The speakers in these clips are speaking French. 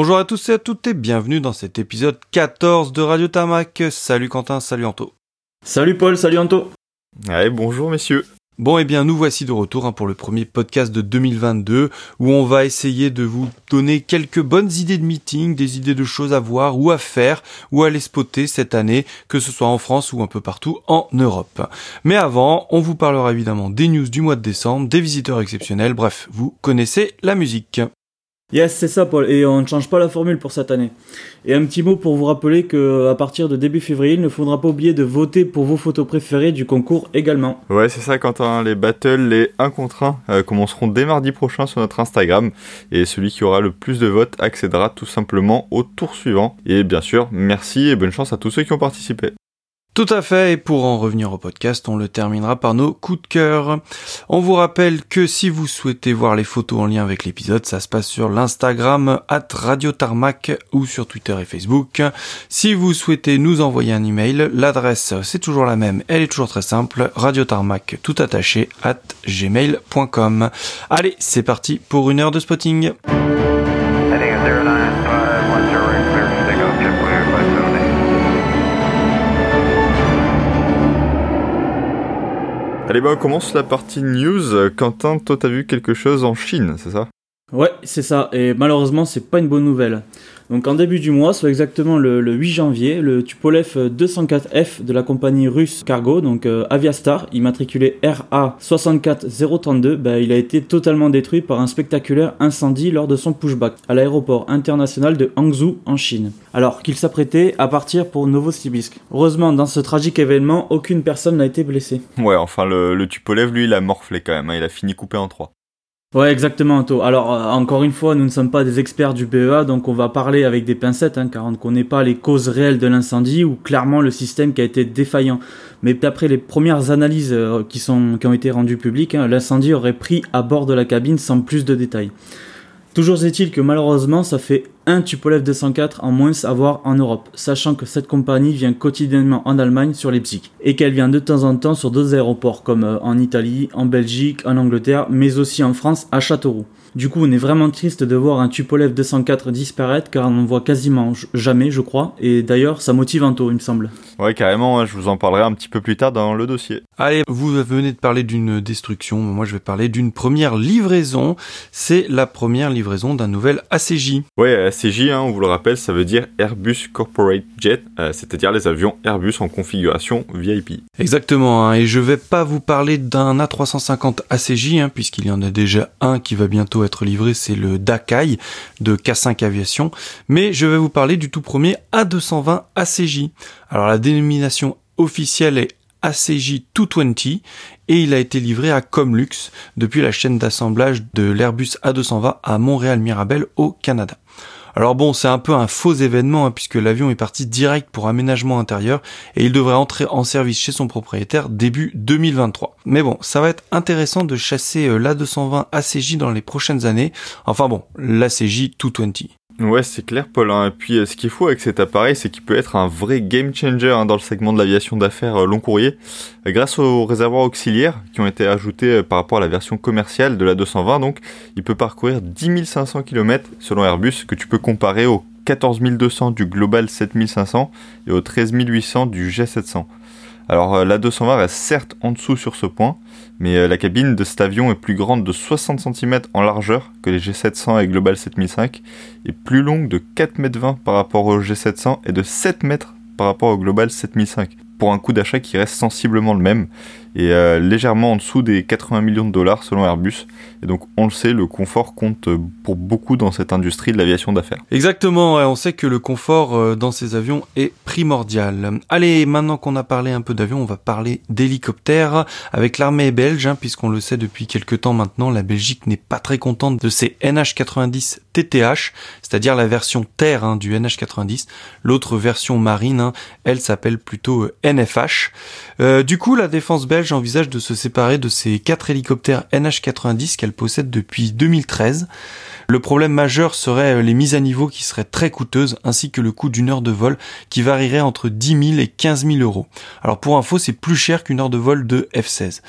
Bonjour à tous et à toutes et bienvenue dans cet épisode 14 de Radio Tamac. Salut Quentin, salut Anto. Salut Paul, salut Anto. Allez, bonjour messieurs. Bon, eh bien, nous voici de retour hein, pour le premier podcast de 2022 où on va essayer de vous donner quelques bonnes idées de meeting, des idées de choses à voir ou à faire ou à aller spotter cette année, que ce soit en France ou un peu partout en Europe. Mais avant, on vous parlera évidemment des news du mois de décembre, des visiteurs exceptionnels, bref, vous connaissez la musique. Yes, c'est ça, Paul. Et on ne change pas la formule pour cette année. Et un petit mot pour vous rappeler que à partir de début février, il ne faudra pas oublier de voter pour vos photos préférées du concours également. Ouais, c'est ça, Quentin. Les battles, les 1 contre 1 euh, commenceront dès mardi prochain sur notre Instagram. Et celui qui aura le plus de votes accédera tout simplement au tour suivant. Et bien sûr, merci et bonne chance à tous ceux qui ont participé. Tout à fait, et pour en revenir au podcast, on le terminera par nos coups de cœur. On vous rappelle que si vous souhaitez voir les photos en lien avec l'épisode, ça se passe sur l'Instagram at Radio Tarmac ou sur Twitter et Facebook. Si vous souhaitez nous envoyer un email, l'adresse c'est toujours la même, elle est toujours très simple, radiotarmac tout attaché at gmail.com. Allez, c'est parti pour une heure de spotting. Allez, bah, on commence la partie news. Quentin, toi, t'as vu quelque chose en Chine, c'est ça? Ouais, c'est ça. Et malheureusement, c'est pas une bonne nouvelle. Donc en début du mois, soit exactement le, 8 janvier, le Tupolev 204F de la compagnie russe Cargo, donc euh, Aviastar, immatriculé RA64032, bah, il a été totalement détruit par un spectaculaire incendie lors de son pushback à l'aéroport international de Hangzhou en Chine. Alors qu'il s'apprêtait à partir pour Novosibirsk. Heureusement, dans ce tragique événement, aucune personne n'a été blessée. Ouais, enfin le, le Tupolev, lui, il a morflé quand même, hein. il a fini coupé en trois. Ouais, exactement, Anto. Alors, euh, encore une fois, nous ne sommes pas des experts du BEA, donc on va parler avec des pincettes, hein, car on ne connaît pas les causes réelles de l'incendie ou clairement le système qui a été défaillant. Mais d'après les premières analyses euh, qui, sont, qui ont été rendues publiques, hein, l'incendie aurait pris à bord de la cabine sans plus de détails. Toujours est-il que malheureusement, ça fait un Tupolev 204 en moins à voir en Europe, sachant que cette compagnie vient quotidiennement en Allemagne sur les psych et qu'elle vient de temps en temps sur d'autres aéroports comme euh, en Italie, en Belgique, en Angleterre, mais aussi en France à Châteauroux. Du coup, on est vraiment triste de voir un Tupolev 204 disparaître car on n'en voit quasiment jamais, je crois. Et d'ailleurs, ça motive un taux, il me semble. Ouais, carrément, je vous en parlerai un petit peu plus tard dans le dossier. Allez, vous venez de parler d'une destruction, moi je vais parler d'une première livraison. C'est la première livraison d'un nouvel ACJ. Ouais, ACJ, hein, on vous le rappelle, ça veut dire Airbus Corporate Jet, euh, c'est-à-dire les avions Airbus en configuration VIP. Exactement, hein, et je vais pas vous parler d'un A350 ACJ, hein, puisqu'il y en a déjà un qui va bientôt être livré, c'est le Dakai de K5 Aviation, mais je vais vous parler du tout premier A220 ACJ. Alors la dénomination officielle est ACJ 220 et il a été livré à Comlux depuis la chaîne d'assemblage de l'Airbus A220 à Montréal-Mirabel au Canada. Alors bon, c'est un peu un faux événement hein, puisque l'avion est parti direct pour aménagement intérieur et il devrait entrer en service chez son propriétaire début 2023. Mais bon, ça va être intéressant de chasser euh, l'A220 ACJ dans les prochaines années. Enfin bon, l'ACJ 220. Ouais, c'est clair, Paul. Hein. Et puis, euh, ce qui est fou avec cet appareil, c'est qu'il peut être un vrai game changer hein, dans le segment de l'aviation d'affaires euh, long courrier, euh, grâce aux réservoirs auxiliaires qui ont été ajoutés par rapport à la version commerciale de la 220. Donc, il peut parcourir 10 500 km selon Airbus, que tu peux comparer aux 14 200 du Global 7500 et aux 13 800 du G700. Alors, la 220 reste certes en dessous sur ce point, mais euh, la cabine de cet avion est plus grande de 60 cm en largeur que les G700 et Global 7005 et plus longue de 4,20 m par rapport au G700 et de 7 m par rapport au Global 7005 pour un coût d'achat qui reste sensiblement le même et euh, légèrement en dessous des 80 millions de dollars selon Airbus. Et donc on le sait, le confort compte euh, pour beaucoup dans cette industrie de l'aviation d'affaires. Exactement, on sait que le confort euh, dans ces avions est primordial. Allez, maintenant qu'on a parlé un peu d'avions, on va parler d'hélicoptères avec l'armée belge, hein, puisqu'on le sait depuis quelques temps maintenant, la Belgique n'est pas très contente de ses NH90 TTH, c'est-à-dire la version terre hein, du NH90. L'autre version marine, hein, elle s'appelle plutôt NFH. du coup, la défense belge envisage de se séparer de ses quatre hélicoptères NH90 qu'elle possède depuis 2013. Le problème majeur serait euh, les mises à niveau qui seraient très coûteuses ainsi que le coût d'une heure de vol qui varierait entre 10 000 et 15 000 euros. Alors pour info, c'est plus cher qu'une heure de vol de F-16.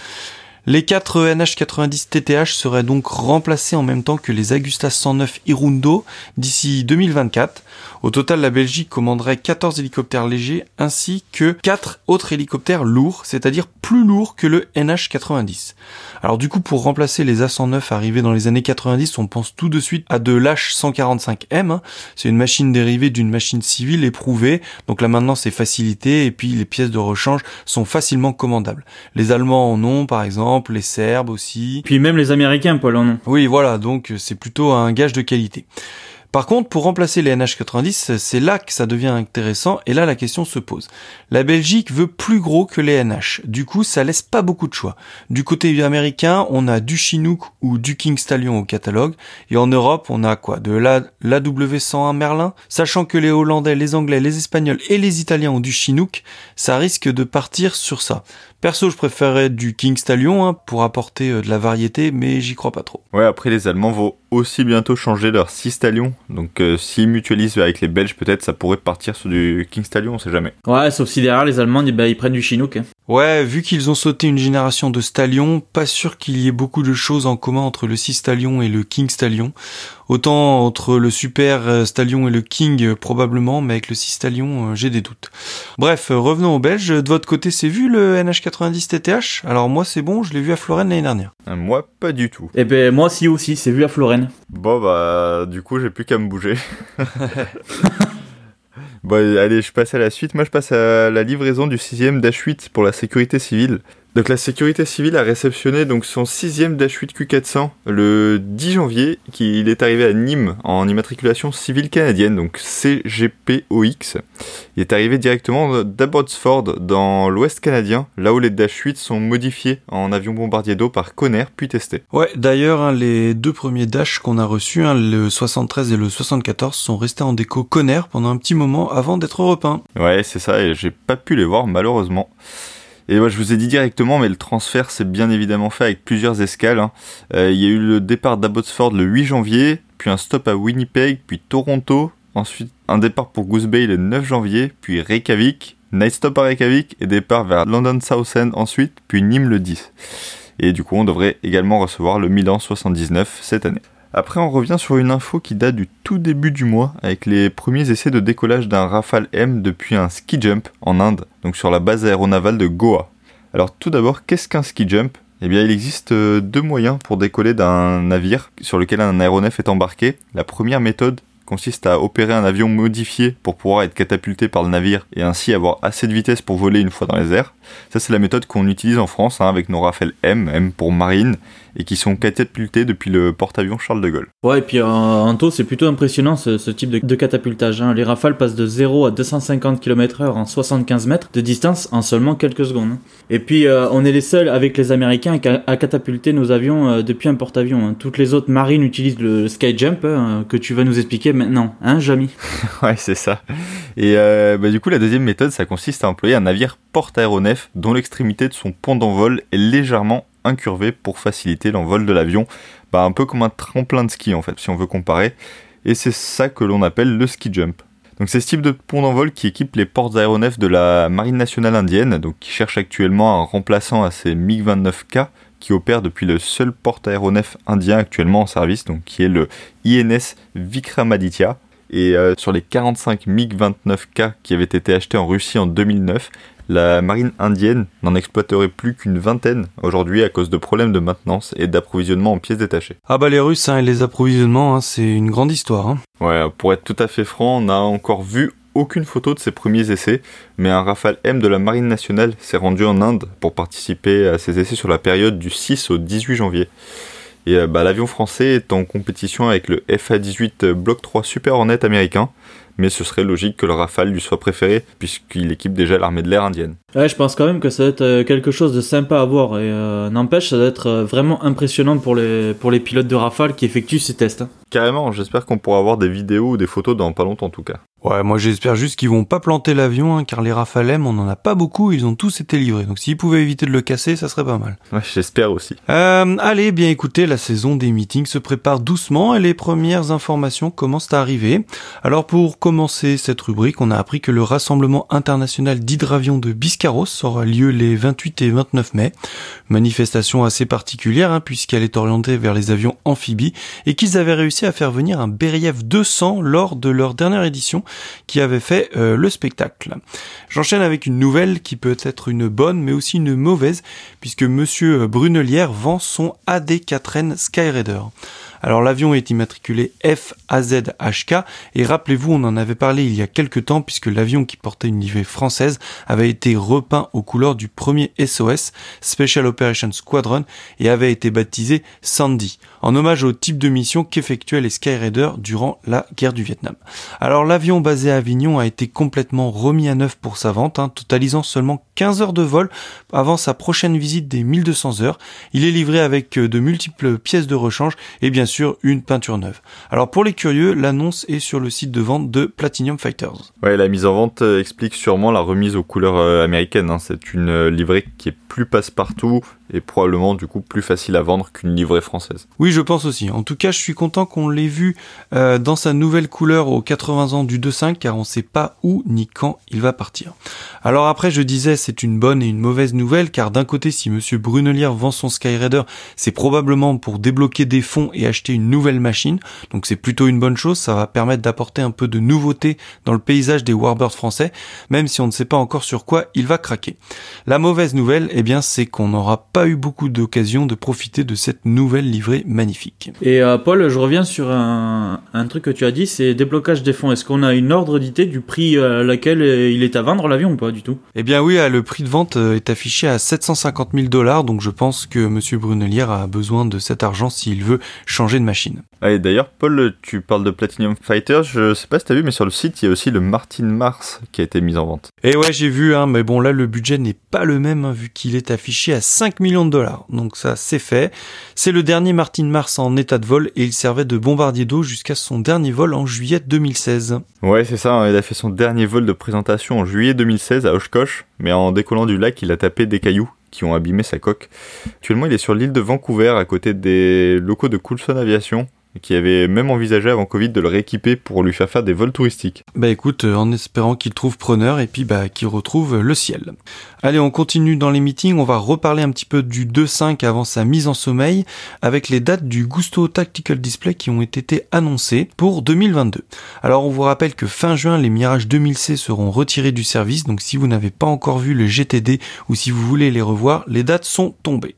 Les 4 NH90 TTH seraient donc remplacés en même temps que les Agusta 109 Hirundo d'ici 2024. Au total, la Belgique commanderait 14 hélicoptères légers ainsi que 4 autres hélicoptères lourds, c'est-à-dire plus lourds que le NH90. Alors du coup, pour remplacer les A109 arrivés dans les années 90, on pense tout de suite à de l'H145M. Hein. C'est une machine dérivée d'une machine civile éprouvée, donc là maintenant c'est facilité et puis les pièces de rechange sont facilement commandables. Les Allemands en ont par exemple, les Serbes aussi. Puis même les Américains, Paul, en ont. Oui, voilà, donc c'est plutôt un gage de qualité. Par contre, pour remplacer les NH90, c'est là que ça devient intéressant et là la question se pose. La Belgique veut plus gros que les NH. Du coup, ça laisse pas beaucoup de choix. Du côté américain, on a du Chinook ou du King Stallion au catalogue et en Europe, on a quoi? De la l'AW101 Merlin, sachant que les Hollandais, les Anglais, les Espagnols et les Italiens ont du Chinook, ça risque de partir sur ça. Perso, je préférerais du King Stallion hein, pour apporter euh, de la variété, mais j'y crois pas trop. Ouais, après les Allemands vont aussi bientôt changer leur 6 Stallion. Donc euh, s'ils mutualisent avec les Belges, peut-être ça pourrait partir sur du King Stallion, on sait jamais. Ouais, sauf si derrière les Allemands, ils prennent du Chinook. Hein. Ouais, vu qu'ils ont sauté une génération de Stallion, pas sûr qu'il y ait beaucoup de choses en commun entre le 6 Stallion et le King Stallion. Autant entre le Super euh, Stallion et le King euh, probablement, mais avec le 6 Stallion, j'ai des doutes. Bref, revenons aux Belges. De votre côté, c'est vu le NH90 TTH Alors moi, c'est bon, je l'ai vu à Florenne l'année dernière. Moi, pas du tout. Eh ben moi, si aussi, c'est vu à Florenne. Bon bah, du coup, j'ai plus qu'à me bouger. Bon, allez, je passe à la suite. Moi, je passe à la livraison du 6ème Dash 8 pour la sécurité civile. Donc la sécurité civile a réceptionné donc son sixième Dash 8 Q400 le 10 janvier, qui il est arrivé à Nîmes en immatriculation civile canadienne, donc CGPOX. Il est arrivé directement d'Abbotsford dans l'ouest canadien, là où les Dash 8 sont modifiés en avion bombardier d'eau par Conner puis testés. Ouais, d'ailleurs hein, les deux premiers Dash qu'on a reçus, hein, le 73 et le 74, sont restés en déco Conner pendant un petit moment avant d'être repeints. Ouais, c'est ça, et j'ai pas pu les voir malheureusement. Et moi, je vous ai dit directement, mais le transfert s'est bien évidemment fait avec plusieurs escales. Hein. Euh, il y a eu le départ d'Abbotsford le 8 janvier, puis un stop à Winnipeg, puis Toronto, ensuite un départ pour Goose Bay le 9 janvier, puis Reykjavik, night stop à Reykjavik et départ vers London Southend ensuite, puis Nîmes le 10. Et du coup, on devrait également recevoir le Milan 79 cette année. Après, on revient sur une info qui date du tout début du mois avec les premiers essais de décollage d'un Rafale M depuis un ski jump en Inde, donc sur la base aéronavale de Goa. Alors tout d'abord, qu'est-ce qu'un ski jump? Eh bien, il existe euh, deux moyens pour décoller d'un navire sur lequel un aéronef est embarqué. La première méthode consiste à opérer un avion modifié pour pouvoir être catapulté par le navire et ainsi avoir assez de vitesse pour voler une fois dans les airs. Ça c'est la méthode qu'on utilise en France hein, avec nos Rafale M, M pour marine, et qui sont catapultés depuis le porte-avions Charles de Gaulle. Ouais, et puis en, taux, c'est plutôt impressionnant ce, type de, catapultage. Hein. Les rafales passent de 0 à 250 km/h en 75 mètres de distance en seulement quelques secondes. Hein. Et puis, euh, on est les seuls avec les Américains à, catapulter nos avions euh, depuis un porte-avions. Hein. Toutes les autres marines utilisent le sky jump que tu vas nous expliquer maintenant, hein, Jamy? Ouais, c'est ça. Et euh, bah, du coup, la deuxième méthode, ça consiste à employer un navire porte-aéronef dont l'extrémité de son pont d'envol est légèrement incurvé pour faciliter l'envol de l'avion, bah, un peu comme un tremplin de ski en fait, si on veut comparer. Et c'est ça que l'on appelle le ski jump. Donc c'est ce type de pont d'envol qui équipe les portes aéronefs de la Marine nationale indienne, donc qui cherche actuellement un remplaçant à ces MiG-29K qui opère depuis le seul porte-aéronef indien actuellement en service, donc qui est le INS Vikramaditya. Et euh, sur les 45 MiG-29K qui avaient été achetés en Russie en 2009, la marine indienne n'en exploiterait plus qu'une vingtaine aujourd'hui à cause de problèmes de maintenance et d'approvisionnement en pièces détachées. Ah bah les Russes hein, et les approvisionnements, hein, c'est une grande histoire. Hein. Ouais, pour être tout à fait franc, on n'a encore vu aucune photo de ces premiers essais, mais un Rafale M de la Marine nationale s'est rendu en Inde pour participer à ces essais sur la période du 6 au 18 janvier. Et euh, bah, l'avion français est en compétition avec le FA-18 Block 3 Super Hornet américain, mais ce serait logique que le Rafale lui soit préféré, puisqu'il équipe déjà l'armée de l'air indienne. Ouais, je pense quand même que ça va être euh, quelque chose de sympa à voir, et euh, n'empêche, ça va être euh, vraiment impressionnant pour les, pour les pilotes de Rafale qui effectuent ces tests. Hein. Carrément, j'espère qu'on pourra avoir des vidéos ou des photos dans pas longtemps en tout cas. Ouais, moi j'espère juste qu'ils vont pas planter l'avion, hein, car les Rafale M, on en a pas beaucoup, ils ont tous été livrés. Donc s'ils pouvaient éviter de le casser, ça serait pas mal. Ouais, j'espère aussi. Euh, allez, bien écoutez, la saison des meetings se prépare doucement et les premières informations commencent à arriver. Alors pour commencer cette rubrique, on a appris que le rassemblement international d'hydravions de Biscarros aura lieu les 28 et 29 mai. Manifestation assez particulière, hein, puisqu'elle est orientée vers les avions amphibies et qu'ils avaient réussi à faire venir un Beriev 200 lors de leur dernière édition qui avait fait euh, le spectacle. J'enchaîne avec une nouvelle qui peut être une bonne mais aussi une mauvaise puisque monsieur Brunelière vend son AD4N Skyraider. Alors l'avion est immatriculé FAZHK et rappelez-vous on en avait parlé il y a quelques temps puisque l'avion qui portait une livrée française avait été repeint aux couleurs du premier SOS Special Operations Squadron et avait été baptisé Sandy en hommage au type de mission qu'effectuaient les Skyraiders durant la guerre du Vietnam. Alors l'avion basé à Avignon a été complètement remis à neuf pour sa vente, hein, totalisant seulement 15 heures de vol avant sa prochaine visite des 1200 heures. Il est livré avec euh, de multiples pièces de rechange et bien sûr une peinture neuve. Alors pour les curieux, l'annonce est sur le site de vente de Platinum Fighters. Ouais, la mise en vente euh, explique sûrement la remise aux couleurs euh, américaines. Hein. C'est une livrée qui est plus passe-partout et probablement du coup plus facile à vendre qu'une livrée française. Oui, je pense aussi. En tout cas, je suis content qu'on l'ait vu euh, dans sa nouvelle couleur aux 80 ans du 2.5 car on sait pas où ni quand il va partir. Alors après, je disais c'est une bonne et une mauvaise nouvelle car d'un côté, si monsieur Brunelier vend son Skyraider, c'est probablement pour débloquer des fonds et acheter une nouvelle machine. Donc c'est plutôt une bonne chose, ça va permettre d'apporter un peu de nouveauté dans le paysage des Warbirds français, même si on ne sait pas encore sur quoi il va craquer. La mauvaise nouvelle, eh bien, c'est qu'on n'aura pas eu beaucoup d'occasions de profiter de cette nouvelle livrée magnifique. Et euh, Paul, je reviens sur un, truc que tu as dit, c'est déblocage des fonds. Est-ce qu'on a une ordre d'idée du prix à laquelle il est à vendre l'avion ou pas du tout? Eh bien oui, le prix de vente euh, est affiché à 750 000 dollars, donc je pense que Monsieur Brunelière a besoin de cet argent s'il veut changer de machine. Ah, et d'ailleurs, Paul, tu parles de Platinum Fighter, je sais pas si t'as vu, mais sur le site, il y a aussi le Martin Mars qui a été mis en vente. Et ouais, j'ai vu, hein, mais bon là, le budget n'est pas le même, hein, vu qu'il est affiché à 5 de dollars. Donc ça, c'est fait. C'est le dernier Martin Mars en état de vol et il servait de bombardier d'eau jusqu'à son dernier vol en juillet 2016. Ouais, c'est ça, hein, il a fait son dernier vol de présentation en juillet 2016 à Oshkosh, mais en décollant du lac, il a tapé des cailloux qui ont abîmé sa coque. Actuellement, il est sur l'île de Vancouver, à côté des locaux de Coulson Aviation, qui avait même envisagé avant Covid de le rééquiper pour lui faire faire des vols touristiques. Bah écoute, euh, en espérant qu'il trouve preneur et puis bah qu'il retrouve le ciel. Allez, on continue dans les meetings, on va reparler un petit peu du 2.5 avant sa mise en sommeil avec les dates du Gusto Tactical Display qui ont été annoncées pour 2022. Alors on vous rappelle que fin juin, les Mirage 2000C seront retirés du service, donc si vous n'avez pas encore vu le GTD ou si vous voulez les revoir, les dates sont tombées.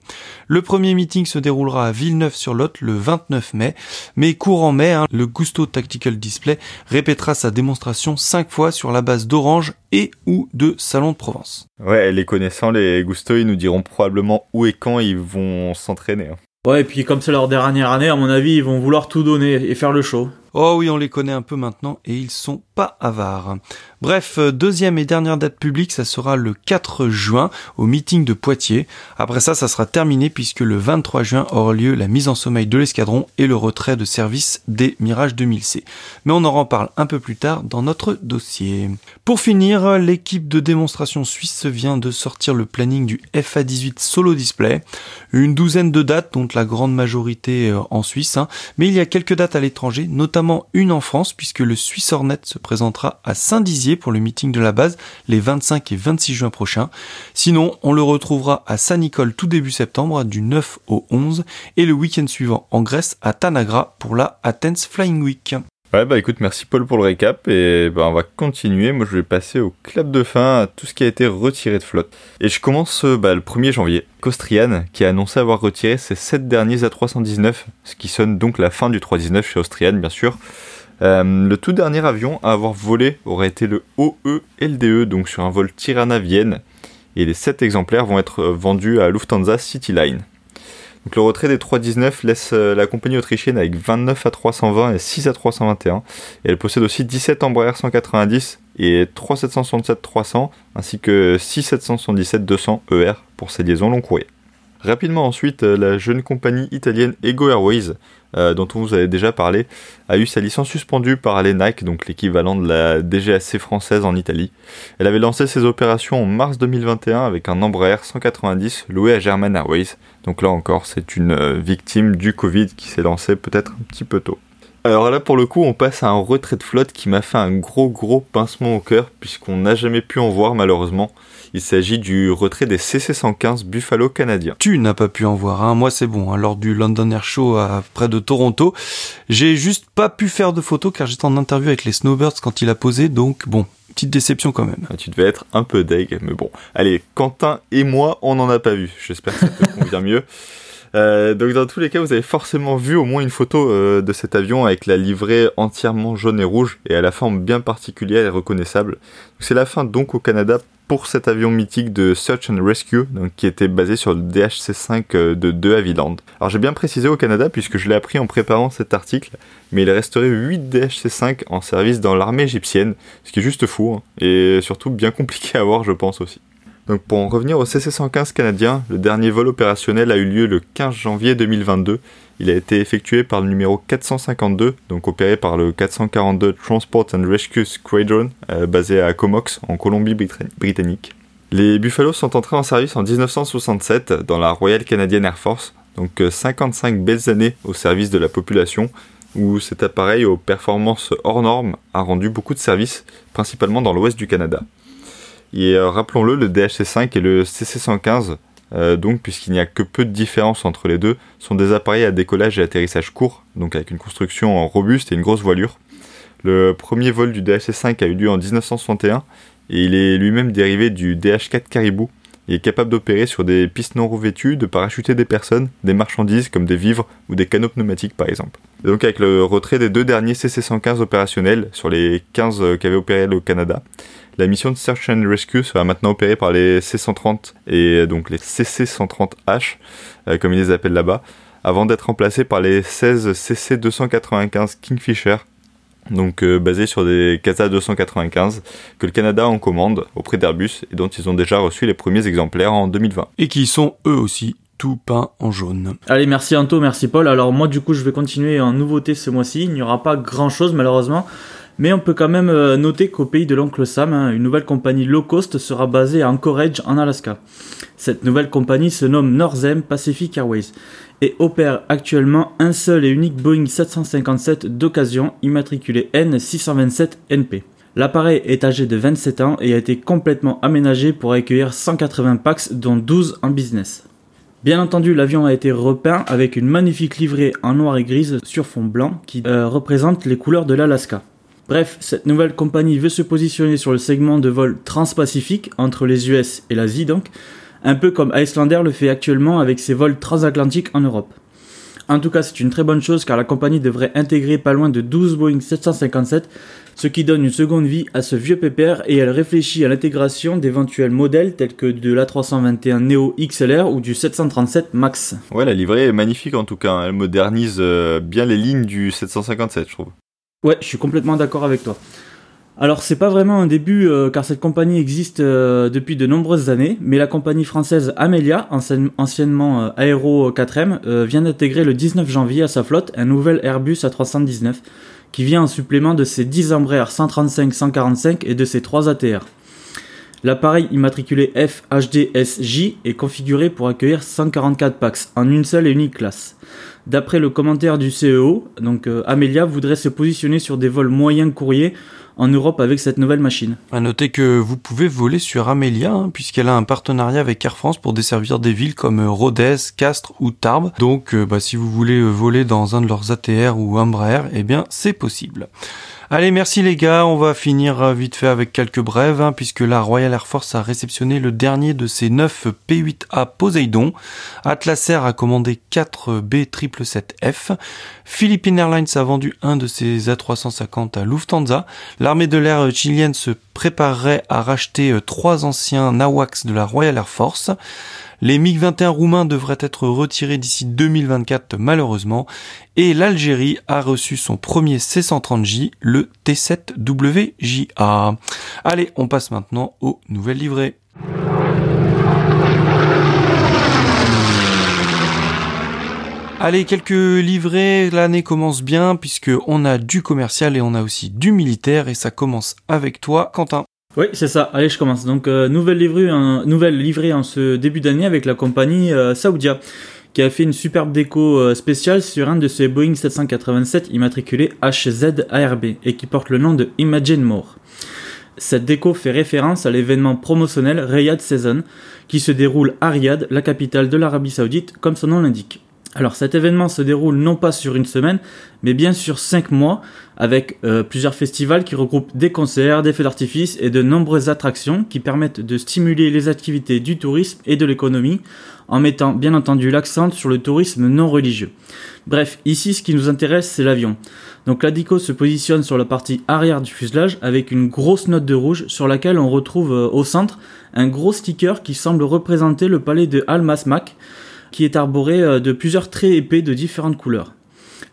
Le premier meeting se déroulera à Villeneuve-sur-Lot le 29 mai. Mais courant mai, hein, le Gusto Tactical Display répétera sa démonstration 5 fois sur la base d'Orange et ou de Salon de Provence. Ouais, les connaissants, les Gusto, ils nous diront probablement où et quand ils vont s'entraîner. Hein. Ouais, et puis comme c'est leur dernière année, à mon avis, ils vont vouloir tout donner et faire le show. Oh oui, on les connaît un peu maintenant et ils sont pas avares. Bref, euh, deuxième et dernière date publique, ça sera le 4 juin au meeting de Poitiers. Après ça, ça sera terminé puisque le 23 juin aura lieu la mise en sommeil de l'escadron et le retrait de service des Mirage 2000C. Mais on en reparle un peu plus tard dans notre dossier. Pour finir, l'équipe de démonstration suisse vient de sortir le planning du FA18 Solo Display. Une douzaine de dates, dont la grande majorité euh, en Suisse, hein. mais il y a quelques dates à l'étranger, notamment une en France puisque le Swiss Hornet se présentera à Saint-Dizier pour le meeting de la base les 25 et 26 juin prochains. Sinon, on le retrouvera à Saint-Nicole tout début septembre du 9 au 11 et le week-end suivant en Grèce à Tanagra pour la Athens Flying Week. Ouais, bah écoute, merci Paul pour le récap et bah on va continuer. Moi je vais passer au clap de fin à tout ce qui a été retiré de flotte. Et je commence bah, le 1er janvier. Costrian qui a annoncé avoir retiré ses 7 derniers A319, ce qui sonne donc la fin du 319 chez Austrian bien sûr. Euh, le tout dernier avion à avoir volé aurait été le OE LDE, donc sur un vol Tirana-Vienne. Et les 7 exemplaires vont être vendus à Lufthansa Cityline. Donc le retrait des 319 laisse euh, la compagnie autrichienne avec 29 à 320 et 6 à 321. Et elle possède aussi 17 Embraer 190 et 3 767 300 ainsi que 6 777 200 ER pour ses liaisons long courrier. Rapidement ensuite, la jeune compagnie italienne Ego Airways, dont on vous avait déjà parlé, a eu sa licence suspendue par l'ENAC, donc l'équivalent de la DGAC française en Italie. Elle avait lancé ses opérations en mars 2021 avec un Embraer 190 loué à German Airways. Donc là encore, c'est une victime du Covid qui s'est lancée peut-être un petit peu tôt. Alors là, pour le coup, on passe à un retrait de flotte qui m'a fait un gros gros pincement au cœur, puisqu'on n'a jamais pu en voir malheureusement. Il s'agit du retrait des CC-115 Buffalo canadiens. Tu n'as pas pu en voir, hein. moi c'est bon. Hein. Lors du London Air Show à près de Toronto, j'ai juste pas pu faire de photos car j'étais en interview avec les Snowbirds quand il a posé, donc bon, petite déception quand même. Ah, tu devais être un peu deg, mais bon. Allez, Quentin et moi, on n'en a pas vu. J'espère que ça te convient mieux. Euh, donc dans tous les cas, vous avez forcément vu au moins une photo euh, de cet avion avec la livrée entièrement jaune et rouge et à la forme bien particulière et reconnaissable. C'est la fin donc au Canada pour cet avion mythique de Search and Rescue, donc, qui était basé sur le DHC-5 euh, de De Havilland. Alors j'ai bien précisé au Canada puisque je l'ai appris en préparant cet article, mais il resterait 8 DHC-5 en service dans l'armée égyptienne, ce qui est juste fou, hein, et surtout bien compliqué à voir je pense aussi. Pour en revenir au CC-115 canadien, le dernier vol opérationnel a eu lieu le 15 janvier 2022. Il a été effectué par le numéro 452, donc opéré par le 442 Transport and Rescue Squadron, euh, basé à Comox, en Colombie-Britannique. Les Buffalo sont entrés en service en 1967 dans la Royal Canadian Air Force, donc 55 euh, belles années au service de la population, où cet appareil aux performances hors normes a rendu beaucoup de services, principalement dans l'ouest du Canada. Et euh, rappelons-le, le DHC-5 et le CC-115, euh, donc puisqu'il n'y a que peu de différence entre les deux, sont des appareils à décollage et atterrissage court, donc avec une construction robuste et une grosse voilure. Le premier vol du DHC-5 a eu lieu en 1961 et il est lui-même dérivé du DH-4 Caribou. Il est capable d'opérer sur des pistes non revêtues, de parachuter des personnes, des marchandises comme des vivres ou des canaux pneumatiques par exemple. Et donc avec le retrait des deux derniers CC-115 opérationnels sur les 15 qu'avait opéré le Canada, la mission de Search and Rescue sera maintenant opérée par les C-130 et donc les CC-130H, euh, comme ils les appellent là-bas, avant d'être remplacée par les 16 CC-295 Kingfisher, donc euh, basés sur des CASA 295 que le Canada en commande auprès d'Airbus et dont ils ont déjà reçu les premiers exemplaires en 2020. Et qui sont eux aussi tout peints en jaune. Allez, merci Anto, merci Paul. Alors moi du coup je vais continuer en nouveauté ce mois-ci. Il n'y aura pas grand-chose malheureusement. Mais on peut quand même euh, noter qu'au pays de l'oncle Sam, hein, une nouvelle compagnie low cost sera basée à Anchorage en Alaska. Cette nouvelle compagnie se nomme Northern Pacific Airways et opère actuellement un seul et unique Boeing 757 d'occasion immatriculé N627NP. L'appareil est âgé de 27 ans et a été complètement aménagé pour accueillir 180 packs dont 12 en business. Bien entendu, l'avion a été repeint avec une magnifique livrée en noir et grise sur fond blanc qui euh, représente les couleurs de l'Alaska. Bref, cette nouvelle compagnie veut se positionner sur le segment de vol transpacifique entre les US et l'Asie donc, un peu comme Icelandair le fait actuellement avec ses vols transatlantiques en Europe. En tout cas, c'est une très bonne chose car la compagnie devrait intégrer pas loin de 12 Boeing 757, ce qui donne une seconde vie à ce vieux pépère et elle réfléchit à l'intégration d'éventuels modèles tels que de l'A321 Neo XLR ou du 737 MAX. Ouais, la livrée est magnifique en tout cas, hein. elle modernise euh, bien les lignes du 757, je trouve. Ouais, je suis complètement d'accord avec toi. Alors c'est pas vraiment un début euh, car cette compagnie existe euh, depuis de nombreuses années, mais la compagnie française Amelia, anciennement euh, Aero 4M, vient d'intégrer le 19 janvier à sa flotte un nouvel Airbus A319 qui vient en supplément de ses 10 Embraer 135-145 et de ses 3 ATR. L'appareil immatriculé FHDSJ est configuré pour accueillir 144 packs en une seule et unique classe. D'après le commentaire du CEO, donc euh, Amelia voudrait se positionner sur des vols moyens courriers en Europe avec cette nouvelle machine. À noter que vous pouvez voler sur Amelia hein, puisqu'elle a un partenariat avec Air France pour desservir des villes comme euh, Rodez, Castres ou Tarbes. Donc euh, bah, si vous voulez voler dans un de leurs ATR ou Embraer, eh bien c'est possible. Allez, merci les gars. On va finir euh, vite fait avec quelques brèves, hein, puisque la Royal Air Force a réceptionné le dernier de ses 9 P8A Poseidon. Atlas Air a commandé 4 B777F. Philippine Airlines a vendu un de ses A350 à Lufthansa. L'armée de l'air chilienne se préparerait à racheter euh, trois anciens Nawax de la Royal Air Force. Les MiG-21 roumains devraient être retirés d'ici 2024 malheureusement. Et l'Algérie a reçu son premier C-130J, le T7WJA. Allez, on passe maintenant aux nouvelles livrées. Allez, quelques livrets, l'année commence bien puisque on a du commercial et on a aussi du militaire et ça commence avec toi, Quentin. Oui, c'est ça. Allez, je commence. Donc, euh, nouvelle, livrée, nouvelle livrée en ce début d'année avec la compagnie euh, qui a fait une superbe déco euh, spéciale sur un de ses Boeing 787 immatriculé HZARB et qui porte le nom de Imagine More. Cette déco fait référence à l'événement promotionnel Riyadh Season, qui se déroule à Riyad, la capitale de l'Arabie Saoudite, comme son nom l'indique. Alors cet événement se déroule non pas sur une semaine, mais bien sur cinq mois, avec euh, plusieurs festivals qui regroupent des concerts, des feux d'artifice et de nombreuses attractions qui permettent de stimuler les activités du tourisme et de l'économie, en mettant bien entendu l'accent sur le tourisme non religieux. Bref, ici ce qui nous intéresse c'est l'avion. Donc l'Adico se positionne sur la partie arrière du fuselage avec une grosse note de rouge sur laquelle on retrouve euh, au centre un gros sticker qui semble représenter le palais de Al Masmak qui est arboré euh, de plusieurs traits épais de différentes couleurs.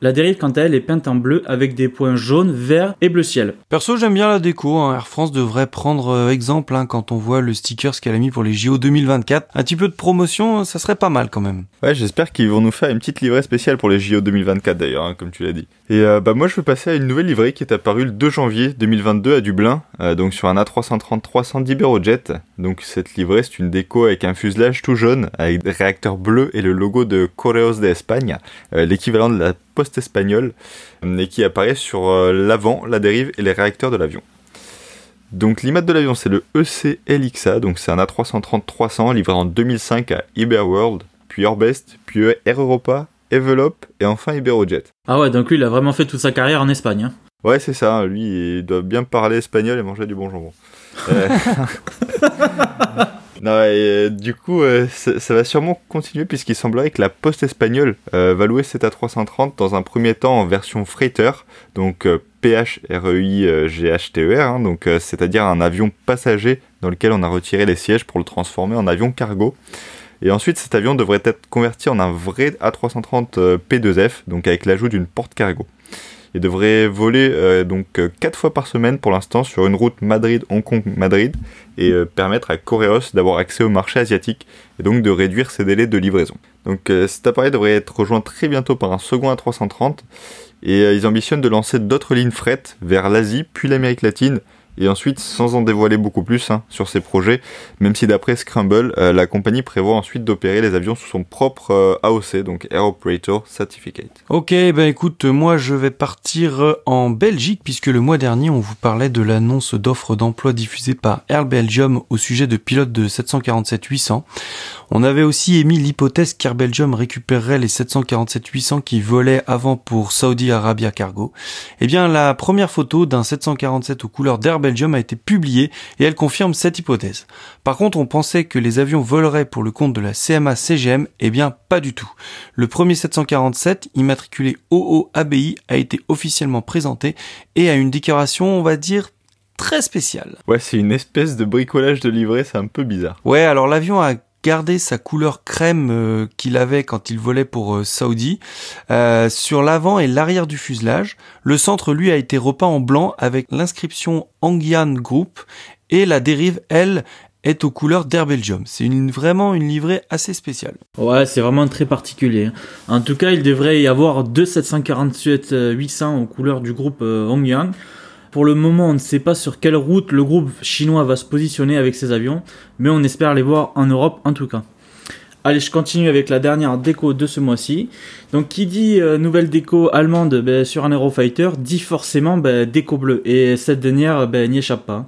La dérive, quant à elle, est peinte en bleu avec des points jaunes, verts et bleu ciel. Perso, j'aime bien la déco. Hein. Air France devrait prendre euh, exemple hein, quand on voit le sticker qu'elle a mis pour les JO 2024. Un petit peu de promotion, ça serait pas mal quand même. Ouais, j'espère qu'ils vont nous faire une petite livrée spéciale pour les JO 2024 d'ailleurs, hein, comme tu l'as dit. Et euh, bah moi, je vais passer à une nouvelle livrée qui est apparue le 2 janvier 2022 à Dublin, euh, donc sur un A330 300 d'Iberojet. Donc cette livrée, c'est une déco avec un fuselage tout jaune, avec des réacteurs bleus et le logo de Correos de Espagne, l'équivalent de la poste espagnole et qui apparaît sur euh, l'avant, la dérive et les réacteurs de l'avion. Donc l'image de l'avion c'est le ECLXA, donc c'est un A330-300 livré en 2005 à Iberworld, puis Orbest, puis Air Europa, Evelop et enfin Iberojet. Ah ouais, donc lui il a vraiment fait toute sa carrière en Espagne. Hein. Ouais c'est ça, lui il doit bien parler espagnol et manger du bon jambon. Euh, Non, euh, du coup, euh, ça, va sûrement continuer puisqu'il semblerait que la Poste espagnole va louer cet A330 dans un premier temps en version freighter, donc PHREI-GHTER, hein, donc c'est-à-dire un avion passager dans lequel on a retiré les sièges pour le transformer en avion cargo. Et ensuite, cet avion devrait être converti en un vrai A330 P2F, donc avec l'ajout d'une porte cargo. Il devrait voler euh, donc 4 euh, fois par semaine pour l'instant sur une route Madrid-Hong Kong-Madrid et euh, permettre à Coreos d'avoir accès au marché asiatique et donc de réduire ses délais de livraison. Donc cet appareil devrait être rejoint très bientôt par un second A330 et ils ambitionnent de lancer d'autres lignes fret vers l'Asie puis l'Amérique latine et ensuite, sans en dévoiler beaucoup plus hein, sur ses projets, même si d'après Scramble, euh, la compagnie prévoit ensuite d'opérer les avions sous son propre euh, AOC, donc Air Operator Certificate. Ok, ben écoute, moi je vais partir euh, en Belgique, puisque le mois dernier on vous parlait de l'annonce d'offres d'emploi diffusée par Air Belgium au sujet de pilotes de 747-800. On avait aussi émis l'hypothèse qu'Air Belgium récupérerait les 747-800 qui volaient avant pour Saudi Arabia Cargo. Eh bien, la première photo d'un 747 aux couleurs d'Air Belgium a été publiée et elle confirme cette hypothèse. Par contre, on pensait que les avions voleraient pour le compte de la CMA CGM, eh bien, pas du tout. Le premier 747, immatriculé OOABI, a été officiellement présenté et a une décoration, on va dire, très spéciale. Ouais, c'est une espèce de bricolage de livret, c'est un peu bizarre. Ouais, alors l'avion a garder sa couleur crème euh, qu'il avait quand il volait pour euh, Saudi euh, sur l'avant et l'arrière du fuselage. Le centre, lui, a été repeint en blanc avec l'inscription Angian Group et la dérive, elle, est aux couleurs d'Air Belgium. C'est vraiment une livrée assez spéciale. Ouais, c'est vraiment très particulier. Hein. En tout cas, il devrait y avoir deux 747-800 aux couleurs du groupe Hongyan. Pour le moment, on ne sait pas sur quelle route le groupe chinois va se positionner avec ses avions, mais on espère les voir en Europe en tout cas. Allez, je continue avec la dernière déco de ce mois-ci. Donc, qui dit euh, nouvelle déco allemande ben, sur un Eurofighter dit forcément ben, déco bleue. Et cette dernière ben, n'y échappe pas.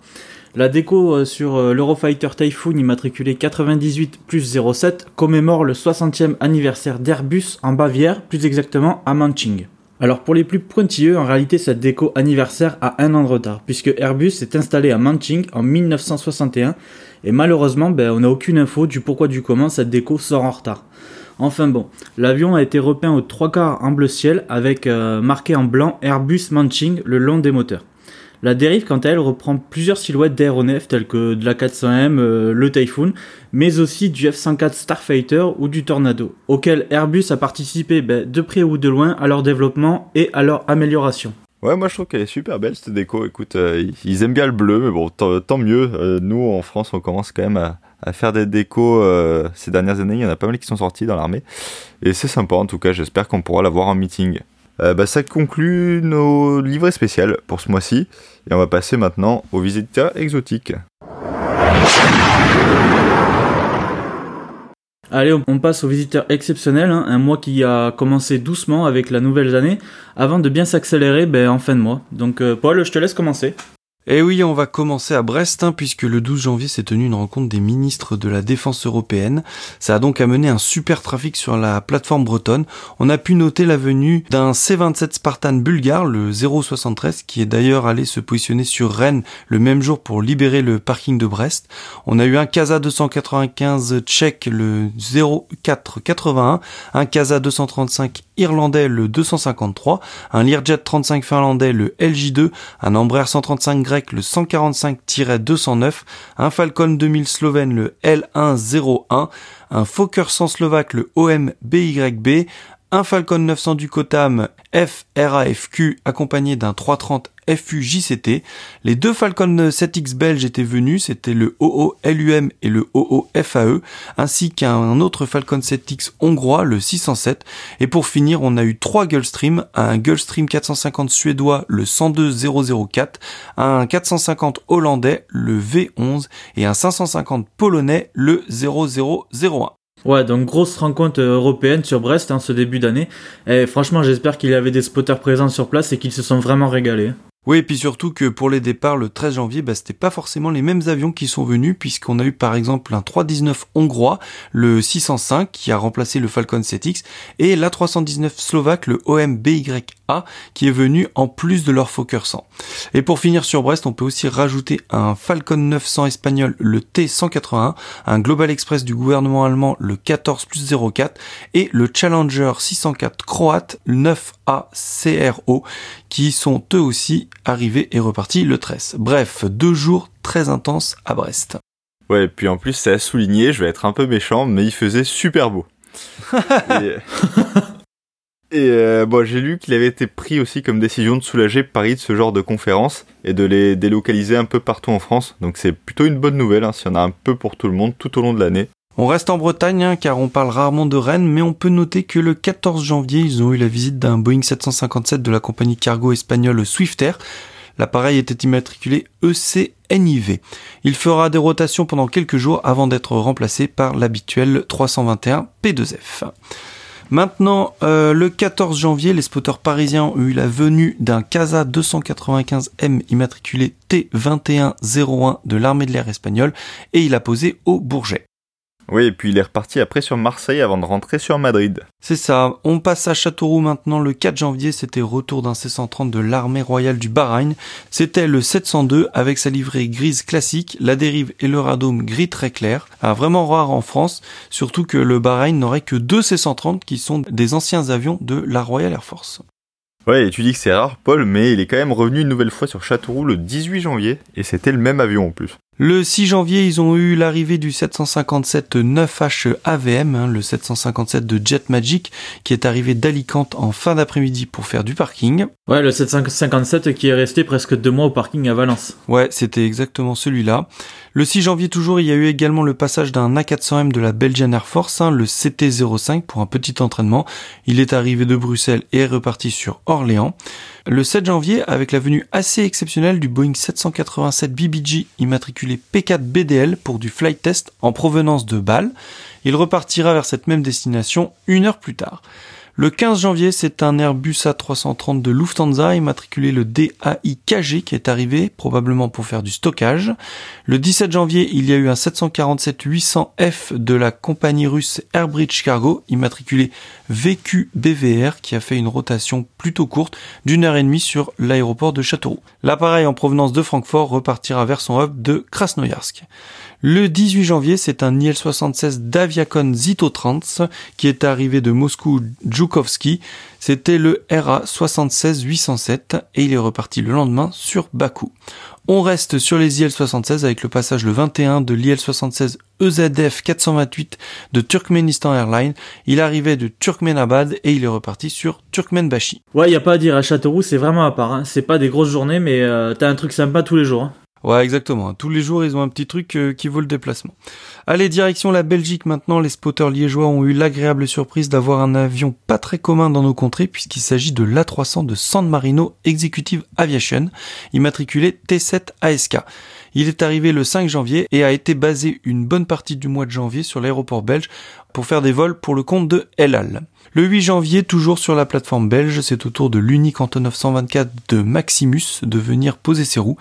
La déco euh, sur euh, l'Eurofighter Typhoon immatriculé 98 plus 07 commémore le 60e anniversaire d'Airbus en Bavière, plus exactement à Manching. Alors pour les plus pointilleux, en réalité cette déco anniversaire a un an de retard, puisque Airbus s'est installé à Manching en 1961, et malheureusement ben, on n'a aucune info du pourquoi du comment cette déco sort en retard. Enfin bon, l'avion a été repeint aux trois quarts en bleu ciel avec euh, marqué en blanc Airbus Manching le long des moteurs. La dérive, quant à elle, reprend plusieurs silhouettes d'aéronefs telles que de la 400M, euh, le Typhoon, mais aussi du F-104 Starfighter ou du Tornado, auquel Airbus a participé ben, de près ou de loin à leur développement et à leur amélioration. Ouais, moi je trouve qu'elle est super belle cette déco. Écoute, euh, ils aiment bien le bleu, mais bon, tant mieux. Euh, nous en France, on commence quand même à, à faire des décos ces dernières années. Il y en a pas mal qui sont sortis dans l'armée. Et c'est sympa en tout cas, j'espère qu'on pourra l'avoir en meeting. Bah, ça conclut nos livrets spéciales pour ce mois-ci. Et on va passer maintenant aux visiteurs exotiques. Allez, on passe aux visiteurs exceptionnels, hein. un mois qui a commencé doucement avec la nouvelle année, avant de bien s'accélérer ben, en fin de mois. Donc euh, Paul, je te laisse commencer. Et oui, on va commencer à Brest, hein, puisque le 12 janvier s'est tenue une rencontre des ministres de la Défense européenne. Ça a donc amené un super trafic sur la plateforme bretonne. On a pu noter la venue d'un C-27 Spartan bulgare, le 073, qui est d'ailleurs allé se positionner sur Rennes le même jour pour libérer le parking de Brest. On a eu un Casa 295 tchèque, le 0481, un Casa 235 irlandais, le 253, un Learjet 35 finlandais, le LJ2, un Embraer 135 le 145-209, un Falcon 2000 slovène le L101, un Fokker 100 slovaque le OM BYB, un Falcon 900 du Kotam FRAFQ accompagné d'un 330 FU-JCT. Les deux Falcon 7X belges étaient venus, c'était le OO-LUM et le OO-FAE, ainsi qu'un autre Falcon 7X hongrois, le 607. Et pour finir, on a eu trois Gulfstream, un Gulfstream 450 suédois, le 102004, un 450 hollandais, le V11, et un 550 polonais, le 0001. Ouais, donc grosse rencontre européenne sur Brest en ce début d'année. Et franchement, j'espère qu'il y avait des spotters présents sur place et qu'ils se sont vraiment régalés. Oui, et puis surtout que pour les départs le 13 janvier, bah, c'était pas forcément les mêmes avions qui sont venus, puisqu'on a eu par exemple un 319 hongrois, le 605 qui a remplacé le Falcon 7X, et l'A319 slovaque, le Qui est venu en plus de leur Fokker 100. Et pour finir sur Brest, on peut aussi rajouter un Falcon 900 espagnol, le T181, un Global Express du gouvernement allemand, le 14 plus 04, et le Challenger 604 croate, le 9A CRO, qui sont eux aussi arrivés et repartis le 13. Bref, deux jours très intenses à Brest. Ouais, et puis en plus, c'est à souligner, je vais être un peu méchant, mais il faisait super beau. et, euh, bon, j'ai lu qu'il avait été pris aussi comme décision de soulager Paris de ce genre de conférences et de les délocaliser un peu partout en France. Donc c'est plutôt une bonne nouvelle, hein, s'il y en a un peu pour tout le monde tout au long de l'année. On reste en Bretagne hein, car on parle rarement de Rennes, mais on peut noter que le 14 janvier, ils ont eu la visite d'un Boeing 757 de la compagnie cargo espagnole Swiftair. L'appareil était immatriculé ECNIV. Il fera des rotations pendant quelques jours avant d'être remplacé par l'habituel 321 P2F. Maintenant, euh, le 14 janvier, les spotters parisiens ont eu la venue d'un Casa 295M immatriculé T2101 de l'armée de l'air espagnole et il a posé au Bourget. Oui, et puis il est reparti après sur Marseille avant de rentrer sur Madrid. C'est ça. On passe à Châteauroux maintenant. Le 4 janvier, c'était retour d'un C-130 de l'armée royale du Bahreïn. C'était le 702 avec sa livrée grise classique, la dérive et le radome gris très clair. Ah, vraiment rare en France, surtout que le Bahreïn n'aurait que deux C-130 qui sont des anciens avions de la Royal Air Force. Ouais, et tu dis que c'est rare, Paul, mais il est quand même revenu une nouvelle fois sur Châteauroux le 18 janvier, et c'était le même avion en plus. Le 6 janvier, ils ont eu l'arrivée du 757 9H AVM, hein, le 757 de Jet Magic, qui est arrivé d'Alicante en fin d'après-midi pour faire du parking. Ouais, le 757 qui est resté presque deux mois au parking à Valence. Ouais, c'était exactement celui-là. Le 6 janvier toujours, il y a eu également le passage d'un A400M de la Belgian Air Force, hein, le CT-05 pour un petit entraînement. Il est arrivé de Bruxelles et est reparti sur Orléans. Le 7 janvier, avec la venue assez exceptionnelle du Boeing 787 BBG immatriculé P4 BDL pour du flight test en provenance de Bâle, il repartira vers cette même destination une heure plus tard. Le 15 janvier, c'est un Airbus A330 de Lufthansa immatriculé le DAIKG qui est arrivé, probablement pour faire du stockage. Le 17 janvier, il y a eu un 747-800F de la compagnie russe Airbridge Cargo immatriculé VQBVR qui a fait une rotation plutôt courte d'une heure et demie sur l'aéroport de Châteauroux. L'appareil en provenance de Francfort repartira vers son hub de Krasnoyarsk. Le 18 janvier, c'est un IL-76 d'Aviacon Zitotrans qui est arrivé de Moscou Djoukowski. C'était le RA 76807 et il est reparti le lendemain sur Bakou. On reste sur les IL-76 avec le passage le 21 de l'IL-76 EZF 428 de Turkmenistan Airlines. Il arrivait de Turkmenabad et il est reparti sur Turkmenbashi. Ouais, y a pas à dire, à Châteauroux c'est vraiment à part. Hein. C'est pas des grosses journées mais euh, t'as un truc sympa tous les jours. Hein. Ouais, exactement. Tous les jours, ils ont un petit truc euh, qui vaut le déplacement. Allez, direction la Belgique maintenant. Les spotters liégeois ont eu l'agréable surprise d'avoir un avion pas très commun dans nos contrées puisqu'il s'agit de l'A300 de San Marino Executive Aviation, immatriculé T7 ASK. Il est arrivé le 5 janvier et a été basé une bonne partie du mois de janvier sur l'aéroport belge pour faire des vols pour le compte de El Le 8 janvier, toujours sur la plateforme belge, c'est au tour de l'unique Antonov 124 de Maximus de venir poser ses roues.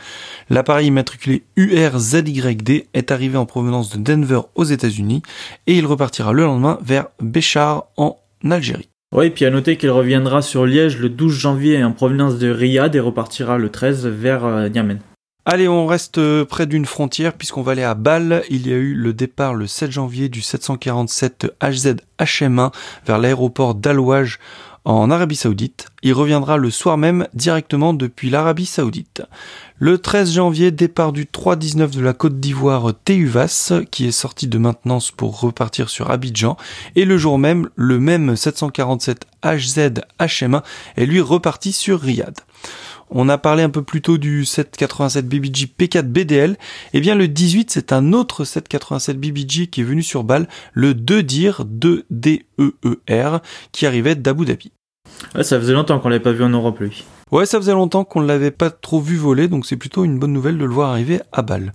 L'appareil immatriculé URZYD est arrivé en provenance de Denver aux États-Unis et il repartira le lendemain vers Béchar en Algérie. Oui, puis à noter qu'il reviendra sur Liège le 12 janvier en provenance de Riyad et repartira le 13 vers euh, Niamey. Allez, on reste euh, près d'une frontière puisqu'on va aller à Bâle. Il y a eu le départ le 7 janvier du 747 HZ HM1 vers l'aéroport d'Alouage en Arabie Saoudite. Il reviendra le soir même directement depuis l'Arabie Saoudite. Le 13 janvier, départ du 319 de la Côte d'Ivoire TUVAS qui est sorti de maintenance pour repartir sur Abidjan. Et le jour même, le même 747 HZ HM1 est lui reparti sur Riyad. On a parlé un peu plus tôt du 787 BBG P4 BDL. Eh bien, le 18, c'est un autre 787 BBG qui est venu sur balle, le 2DIR 2DEER, qui arrivait d'Abu Dhabi. Ça faisait longtemps qu'on l'avait pas vu en Europe, lui. Ouais, ça faisait longtemps qu'on ne l'avait pas trop vu voler, donc c'est plutôt une bonne nouvelle de le voir arriver à balle.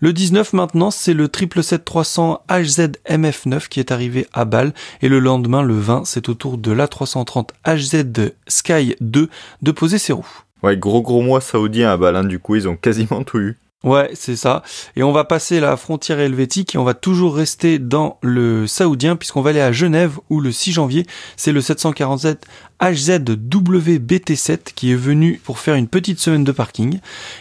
Le 19 maintenant, c'est le 777-300 HZ-MF9 qui est arrivé à balle, et le lendemain, le 20, c'est au tour de l'A330 HZ Sky 2 de poser ses roues. Ouais, gros gros mois saoudien à Balin, du coup, ils ont quasiment tout eu. Ouais, c'est ça. Et on va passer la frontière helvétique et on va toujours rester dans le saoudien puisqu'on va aller à Genève où le 6 janvier, c'est le 747 HZWBT7 qui est venu pour faire une petite semaine de parking.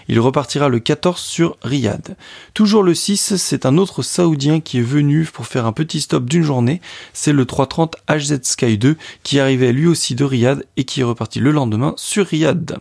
Il repartira le 14 sur Riyad. Toujours le 6, c'est un autre saoudien qui est venu pour faire un petit stop d'une journée. C'est le 330 HZ Sky 2 qui arrivait lui aussi de Riyad et qui est reparti le lendemain sur Riyad.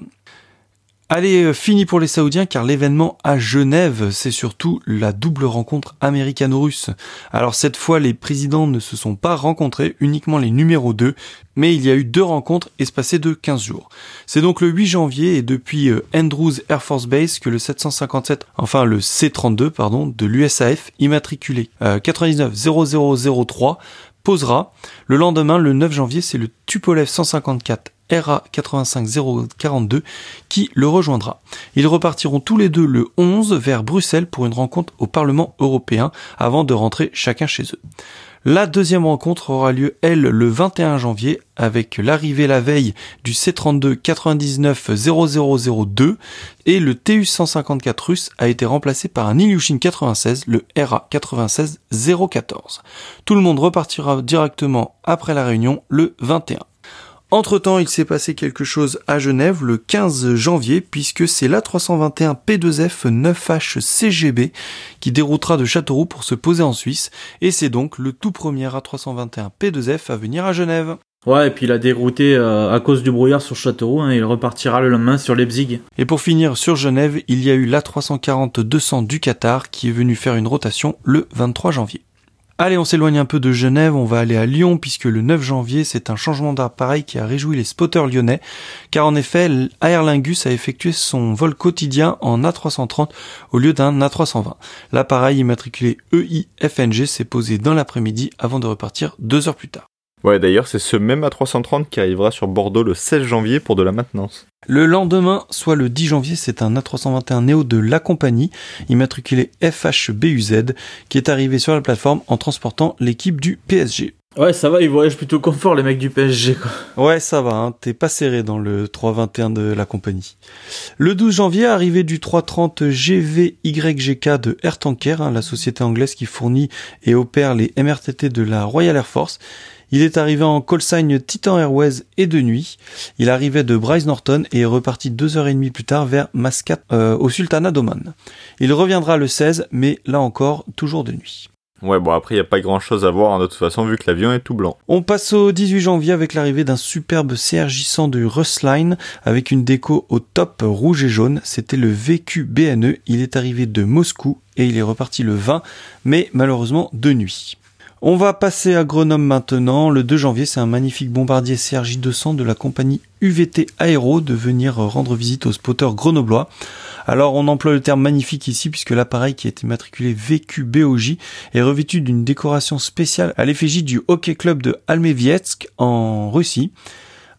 Allez, euh, fini pour les Saoudiens car l'événement à Genève, c'est surtout la double rencontre américano-russe. Alors cette fois, les présidents ne se sont pas rencontrés, uniquement les numéros 2, mais il y a eu deux rencontres espacées de 15 jours. C'est donc le 8 janvier et depuis euh, Andrews Air Force Base que le 757, enfin le C-32 pardon, de l'USAF immatriculé euh, 990003 posera. Le lendemain, le 9 janvier, c'est le Tupolev 154 RA 85042 qui le rejoindra. Ils repartiront tous les deux le 11 vers Bruxelles pour une rencontre au Parlement européen avant de rentrer chacun chez eux. La deuxième rencontre aura lieu, elle, le 21 janvier, avec l'arrivée la veille du C32 99 0002 et le TU 154 russe a été remplacé par un Ilyushin 96, le RA 96 014. Tout le monde repartira directement après la réunion le 21. Entre-temps, il s'est passé quelque chose à Genève le 15 janvier, puisque c'est l'A321 P2F 9H CGB qui déroutera de Châteauroux pour se poser en Suisse, et c'est donc le tout premier A321 P2F à venir à Genève. Ouais, et puis il a dérouté euh, à cause du brouillard sur Châteauroux, hein, il repartira le lendemain sur Leipzig. Et pour finir sur Genève, il y a eu l'A340-200 du Qatar qui est venu faire une rotation le 23 janvier. Allez, on s'éloigne un peu de Genève, on va aller à Lyon puisque le 9 janvier, c'est un changement d'appareil qui a réjoui les spotters lyonnais, car en effet, Aer Lingus a effectué son vol quotidien en A330 au lieu d'un A320. L'appareil immatriculé EIFNG s'est posé dans l'après-midi avant de repartir deux heures plus tard. Ouais, d'ailleurs, c'est ce même A330 qui arrivera sur Bordeaux le 16 janvier pour de la maintenance. Le lendemain, soit le 10 janvier, c'est un A321 Neo de la compagnie, immatriculé FHBUZ, qui est arrivé sur la plateforme en transportant l'équipe du PSG. Ouais, ça va, ils voyagent plutôt confort, les mecs du PSG, quoi. Ouais, ça va, hein, t'es pas serré dans le 321 de la compagnie. Le 12 janvier, arrivée du 330 GVYGK de Air Tanker, hein, la société anglaise qui fournit et opère les MRTT de la Royal Air Force. Il est arrivé en call sign Titan Airways et de nuit. Il arrivait de Bryce Norton et est reparti deux heures et demie plus tard vers Mascat euh, au Sultanat d'Oman. Il reviendra le 16, mais là encore, toujours de nuit. Ouais, bon, après, il n'y a pas grand chose à voir, hein, de toute façon, vu que l'avion est tout blanc. On passe au 18 janvier avec l'arrivée d'un superbe CRJ-100 du Russline avec une déco au top rouge et jaune. C'était le VQ-BNE. Il est arrivé de Moscou et il est reparti le 20, mais malheureusement de nuit. On va passer à Grenoble maintenant. Le 2 janvier, c'est un magnifique bombardier CRJ 200 de la compagnie UVT Aéro de venir rendre visite aux spotters grenoblois. Alors on emploie le terme magnifique ici puisque l'appareil qui a été matriculé VQBOJ est revêtu d'une décoration spéciale à l'effigie du Hockey Club de Almevietsk en Russie.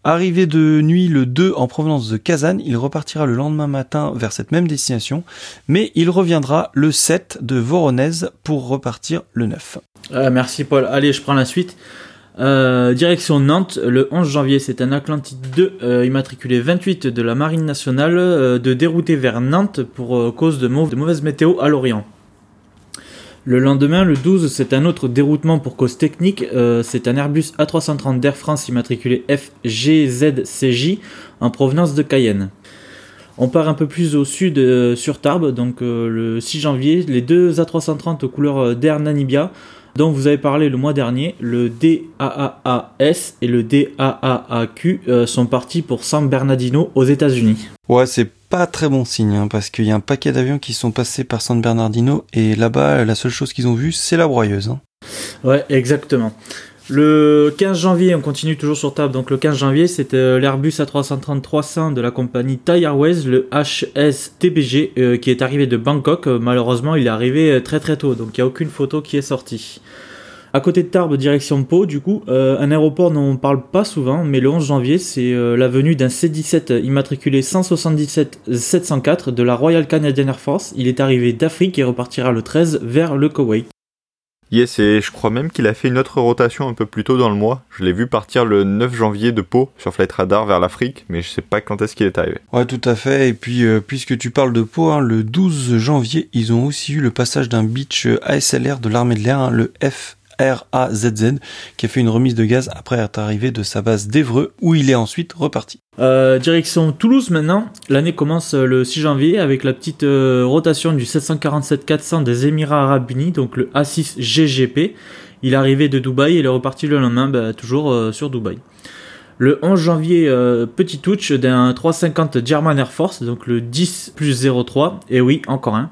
Arrivé de nuit le 2 en provenance de Kazan, il repartira le lendemain matin vers cette même destination, mais il reviendra le 7 de Voronezh pour repartir le 9. Euh, merci Paul. Allez, je prends la suite. Euh, direction Nantes, le 11 janvier, c'est un Atlantide 2 euh, immatriculé 28 de la Marine nationale de dérouter vers Nantes pour cause de, de mauvaise météo à l'Orient. Le lendemain, le 12, c'est un autre déroutement pour cause technique. Euh, c'est un Airbus A330 d'Air France immatriculé FGZCJ en provenance de Cayenne. On part un peu plus au sud euh, sur Tarbes, donc euh, le 6 janvier, les deux A330 aux couleurs d'Air Nanibia dont vous avez parlé le mois dernier, le DAAAS et le DAAAQ sont partis pour San Bernardino aux États-Unis. Ouais, c'est pas très bon signe, hein, parce qu'il y a un paquet d'avions qui sont passés par San Bernardino, et là-bas, la seule chose qu'ils ont vue, c'est la broyeuse. Hein. Ouais, exactement. Le 15 janvier, on continue toujours sur table. Donc le 15 janvier, c'était euh, l'Airbus A330-300 de la compagnie Thai Airways, le HSTBG, euh, qui est arrivé de Bangkok. Euh, malheureusement, il est arrivé très très tôt, donc il n'y a aucune photo qui est sortie. À côté de Tarbes, direction Pau, du coup, euh, un aéroport dont on parle pas souvent, mais le 11 janvier, c'est euh, la venue d'un C-17 immatriculé 177-704 de la Royal Canadian Air Force. Il est arrivé d'Afrique et repartira le 13 vers le Koweït. Yes, et je crois même qu'il a fait une autre rotation un peu plus tôt dans le mois. Je l'ai vu partir le 9 janvier de Pau sur Flight Radar vers l'Afrique, mais je sais pas quand est-ce qu'il est arrivé. Ouais, tout à fait. Et puis, euh, puisque tu parles de Pau, hein, le 12 janvier, ils ont aussi eu le passage d'un beach ASLR de l'armée de l'air, hein, le F RAZZ, qui a fait une remise de gaz après être arrivé de sa base d'Evreux, où il est ensuite reparti. Euh, direction Toulouse maintenant. L'année commence euh, le 6 janvier avec la petite euh, rotation du 747-400 des Émirats Arabes Unis, donc le A6 GGP. Il est arrivé de Dubaï et il est reparti le lendemain, bah, toujours sur Dubaï. Le 11 janvier, petit touch d'un 350 German Air Force, donc le 10 plus 03. Et oui, encore un.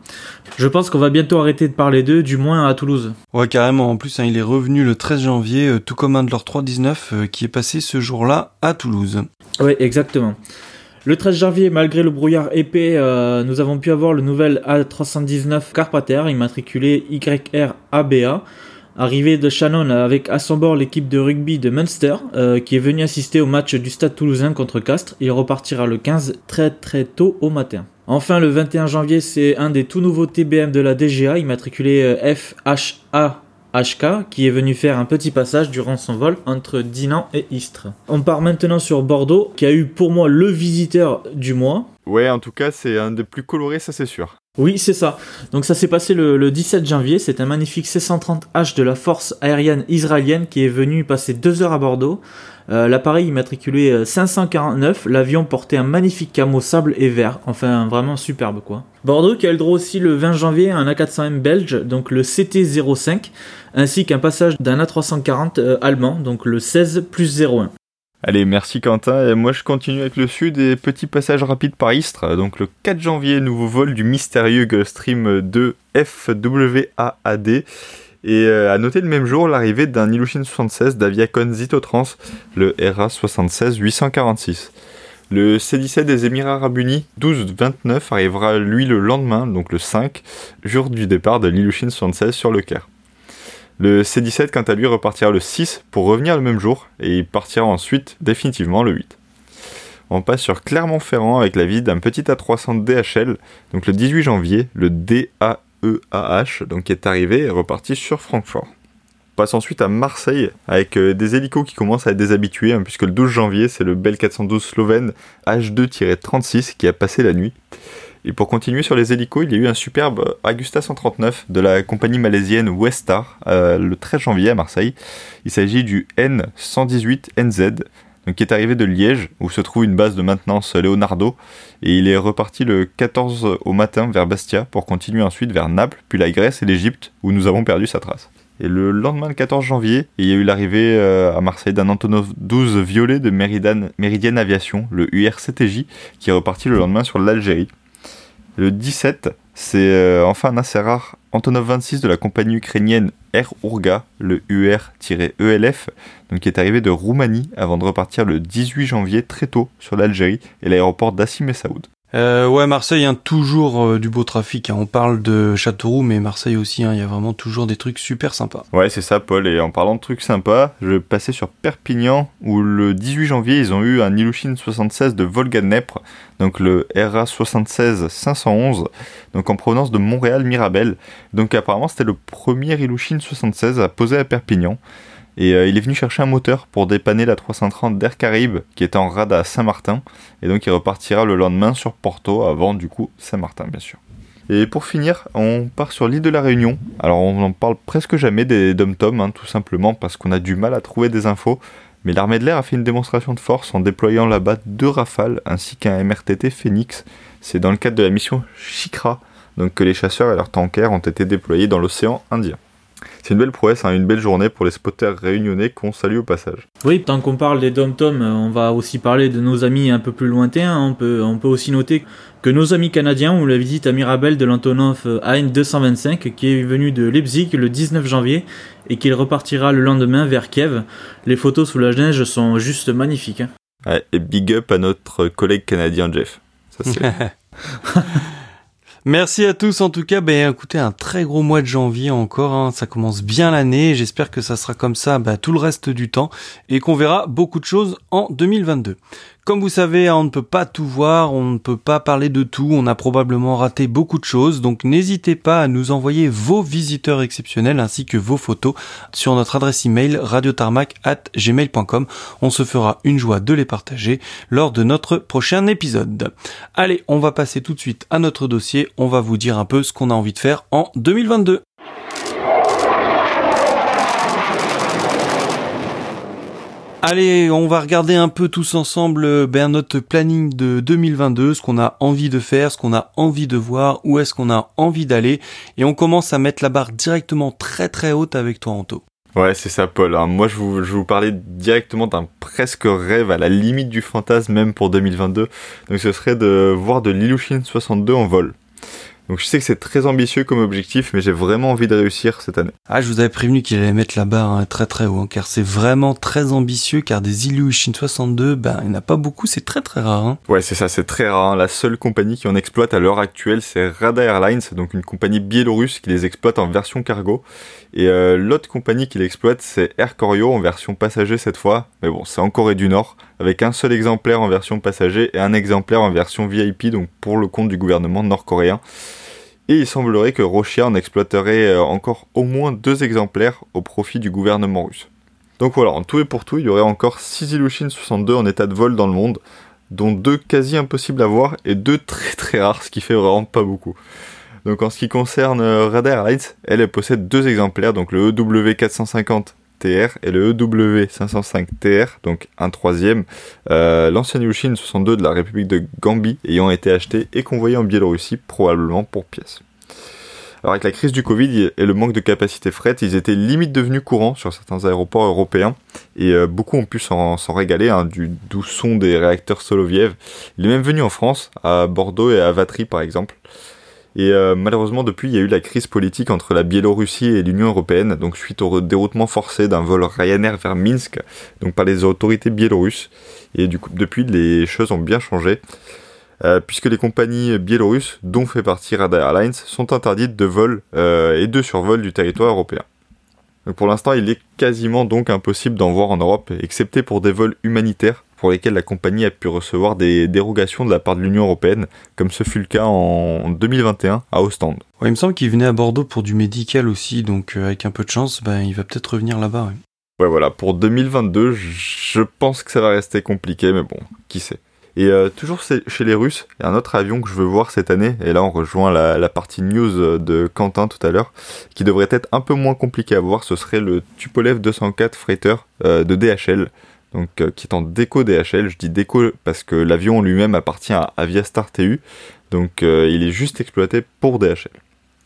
Je pense qu'on va bientôt arrêter de parler d'eux, du moins à Toulouse. Ouais, carrément. En plus, hein, il est revenu le 13 janvier, euh, tout comme un de leurs 319 euh, qui est passé ce jour-là à Toulouse. Oui, exactement. Le 13 janvier, malgré le brouillard épais, euh, nous avons pu avoir le nouvel A319 Carpater, immatriculé YRABA, arrivé de Shannon avec à son bord l'équipe de rugby de Munster, qui est venu assister au match du Stade toulousain contre Castres. Il repartira le 15 très très tôt au matin. Enfin, le 21 janvier, c'est un des tout nouveaux TBM de la DGA, immatriculé euh, FHA-HK, qui est venu faire un petit passage durant son vol entre Dinan et Istres. On part maintenant sur Bordeaux, qui a eu pour moi le visiteur du mois. Ouais, en tout cas, c'est un des plus colorés, ça c'est sûr. Oui, c'est ça. Donc ça s'est passé le, 17 janvier. C'est un magnifique C-130H de la force aérienne israélienne qui est venu passer deux heures à Bordeaux. Euh, l'appareil immatriculé 549, euh, l'avion portait un magnifique camo sable et vert, enfin vraiment superbe quoi. Bordeaux qui a le droit aussi le 20 janvier un A400M belge, donc le CT05, ainsi qu'un passage d'un A340 euh, allemand, donc le 16 plus 01. Allez, merci Quentin. Et moi, je continue avec le sud et petit passage rapide par Istres. Donc, le 4 janvier, nouveau vol du mystérieux Gulfstream 2 FWAAD. Et euh, à noter le même jour l'arrivée d'un Ilyushin 76 d'Aviacon Zitotrans, le RA 76 846. Le C-17 des Émirats Arabes Unis 12-29 arrivera lui le lendemain, donc le 5, jour du départ de l'Ilyushin 76 sur le Caire. Le C-17 quant à lui repartira le 6 pour revenir le même jour et il partira ensuite définitivement le 8. On passe sur Clermont-Ferrand avec la visite d'un petit A300 DHL, donc le 18 janvier, le DA EAH, donc qui est arrivé et reparti sur Francfort. On passe ensuite à Marseille avec euh, des hélicos qui commencent à être déshabitués, hein, puisque le 12 janvier, c'est le Bell 412 Slovène H2-36 qui a passé la nuit. Et pour continuer sur les hélicos, il y a eu un superbe Agusta 139 de la compagnie malaisienne Westar euh, le 13 janvier à Marseille. Il s'agit du N118NZ, donc, qui est arrivé de Liège, où se trouve une base de maintenance Leonardo, et il est reparti le 14 au matin vers Bastia pour continuer ensuite vers Naples, puis la Grèce et l'Égypte, où nous avons perdu sa trace. Et le lendemain, le 14 janvier, il y a eu l'arrivée euh, à Marseille d'un Antonov 12 violet de Meridian, Meridian Aviation, le UR-CTJ, qui est reparti le lendemain sur l'Algérie. Le 17, c'est euh, enfin un assez rare Antonov 26 de la compagnie ukrainienne Air Urga, le UR-ELF, qui est arrivé de Roumanie avant de repartir le 18 janvier très tôt sur l'Algérie et l'aéroport d'Assim Saoud. Euh, ouais, Marseille, hein, toujours euh, du beau trafic. Hein. On parle de Châteauroux, mais Marseille aussi, hein, il y a vraiment toujours des trucs super sympas. Ouais, c'est ça, Paul. Et en parlant de trucs sympas, je vais passer sur Perpignan, où le 18 janvier, ils ont eu un Ilyushin 76 de Volga Dnepr, donc le RA 76 511, donc en provenance de Montréal-Mirabel. Donc apparemment, c'était le premier Ilyushin 76 à poser à Perpignan. Et euh, il est venu chercher un moteur pour dépanner la 330 d'Air Caraïbes qui était en rade à Saint-Martin. Et donc il repartira le lendemain sur Porto avant du coup Saint-Martin bien sûr. Et pour finir, on part sur l'île de la Réunion. Alors on n'en parle presque jamais des dom-tom, hein, tout simplement parce qu'on a du mal à trouver des infos. Mais l'armée de l'air a fait une démonstration de force en déployant là-bas deux rafales ainsi qu'un MRTT Phoenix. C'est dans le cadre de la mission Shikra, donc que les chasseurs et leurs tankers ont été déployés dans l'océan Indien. C'est une belle prouesse, hein, une belle journée pour les spotters réunionnais qu'on salue au passage. Oui, tant qu'on parle des dom-tom, euh, on va aussi parler de nos amis un peu plus lointains. On peut, on peut aussi noter que nos amis canadiens ont la visite à Mirabel de l'Antonov AN-225 qui est venu de Leipzig le 19 janvier et qu'il repartira le lendemain vers Kiev. Les photos sous la neige sont juste magnifiques. Hein. Ouais, et big up à notre collègue canadien Jeff. Ça, Merci à tous en tout cas. Ben écoutez, un très gros mois de janvier encore. Hein. Ça commence bien l'année. J'espère que ça sera comme ça ben, tout le reste du temps et qu'on verra beaucoup de choses en 2022. Comme vous savez, on ne peut pas tout voir, on ne peut pas parler de tout, on a probablement raté beaucoup de choses, donc n'hésitez pas à nous envoyer vos visiteurs exceptionnels ainsi que vos photos sur notre adresse email radiotarmac@gmail.com. On se fera une joie de les partager lors de notre prochain épisode. Allez, on va passer tout de suite à notre dossier, on va vous dire un peu ce qu'on a envie de faire en 2022. Allez, on va regarder un peu tous ensemble euh, ben, notre planning de 2022, ce qu'on a envie de faire, ce qu'on a envie de voir, où est-ce qu'on a envie d'aller. Et on commence à mettre la barre directement très très haute avec toi, Anto. Ouais, c'est ça, Paul. Hein. Moi, je vous, je parlais directement d'un presque rêve à la limite du fantasme, même pour 2022. Donc, ce serait de voir de l'Ilushin 62 en vol. Donc je sais que c'est très ambitieux comme objectif, mais j'ai vraiment envie de réussir cette année. Ah, je vous avais prévenu qu'il allait mettre la barre hein, très très haut, hein, car c'est vraiment très ambitieux, car des Ilyushin 62, ben il n'y en a pas beaucoup, c'est très très rare. Hein. Ouais, c'est ça, c'est très rare. La seule compagnie qui en exploite à l'heure actuelle, c'est Rada Airlines, donc une compagnie biélorusse qui les exploite en version cargo. Et euh, l'autre compagnie qui l'exploite, c'est Air Koryo en version passager cette fois, mais bon, c'est en Corée du Nord, avec un seul exemplaire en version passager et un exemplaire en version VIP, donc pour le compte du gouvernement nord-coréen. Et il semblerait que Rochia en exploiterait euh, encore au moins deux exemplaires au profit du gouvernement russe. Donc voilà, en tout et pour tout, il y aurait encore 6 Ilyushin 62 en état de vol dans le monde, dont deux quasi impossibles à voir et deux très très rares, ce qui fait vraiment pas beaucoup. Donc en ce qui concerne euh, Radar Airlines, elle, elle possède deux exemplaires, donc le EW450 TR et le EW505 TR, donc un troisième, euh, l'ancien Yushin 62 de la République de Gambie ayant été acheté et convoyé en Biélorussie, probablement pour pièces. Alors avec la crise du Covid et le manque de capacité fret, ils étaient limite devenus courants sur certains aéroports européens et euh, beaucoup ont pu s'en régaler hein, du doux son des réacteurs Soloviev. Il est même venu en France, à Bordeaux et à Vatry par exemple. Et euh, malheureusement, depuis, il y a eu la crise politique entre la Biélorussie et l'Union européenne, donc suite au déroutement forcé d'un vol Ryanair vers Minsk, donc par les autorités biélorusses. Et du coup, depuis, les choses ont bien changé, euh, puisque les compagnies biélorusses, dont fait partie Rada Airlines, sont interdites de vol euh, et de survol du territoire européen. Pour l'instant, il est quasiment donc impossible d'en voir en Europe, excepté pour des vols humanitaires pour lesquels la compagnie a pu recevoir des dérogations de la part de l'Union européenne, comme ce fut le cas en 2021 à Ostende. il me semble qu'il venait à Bordeaux pour du médical aussi, donc euh, avec un peu de chance, ben, il va peut-être revenir là-bas. Ouais. voilà, pour 2022, je pense que ça va rester compliqué, mais bon, qui sait. Et euh, toujours chez les Russes, il y a un autre avion que je veux voir cette année, et là on rejoint la, la partie news de Quentin tout à l'heure, qui devrait être un peu moins compliqué à voir, ce serait le Tupolev 204 Freighter euh, de DHL donc euh, qui est en déco DHL. Je dis déco parce que l'avion lui-même appartient à Aviastar TU, donc euh, il est juste exploité pour DHL.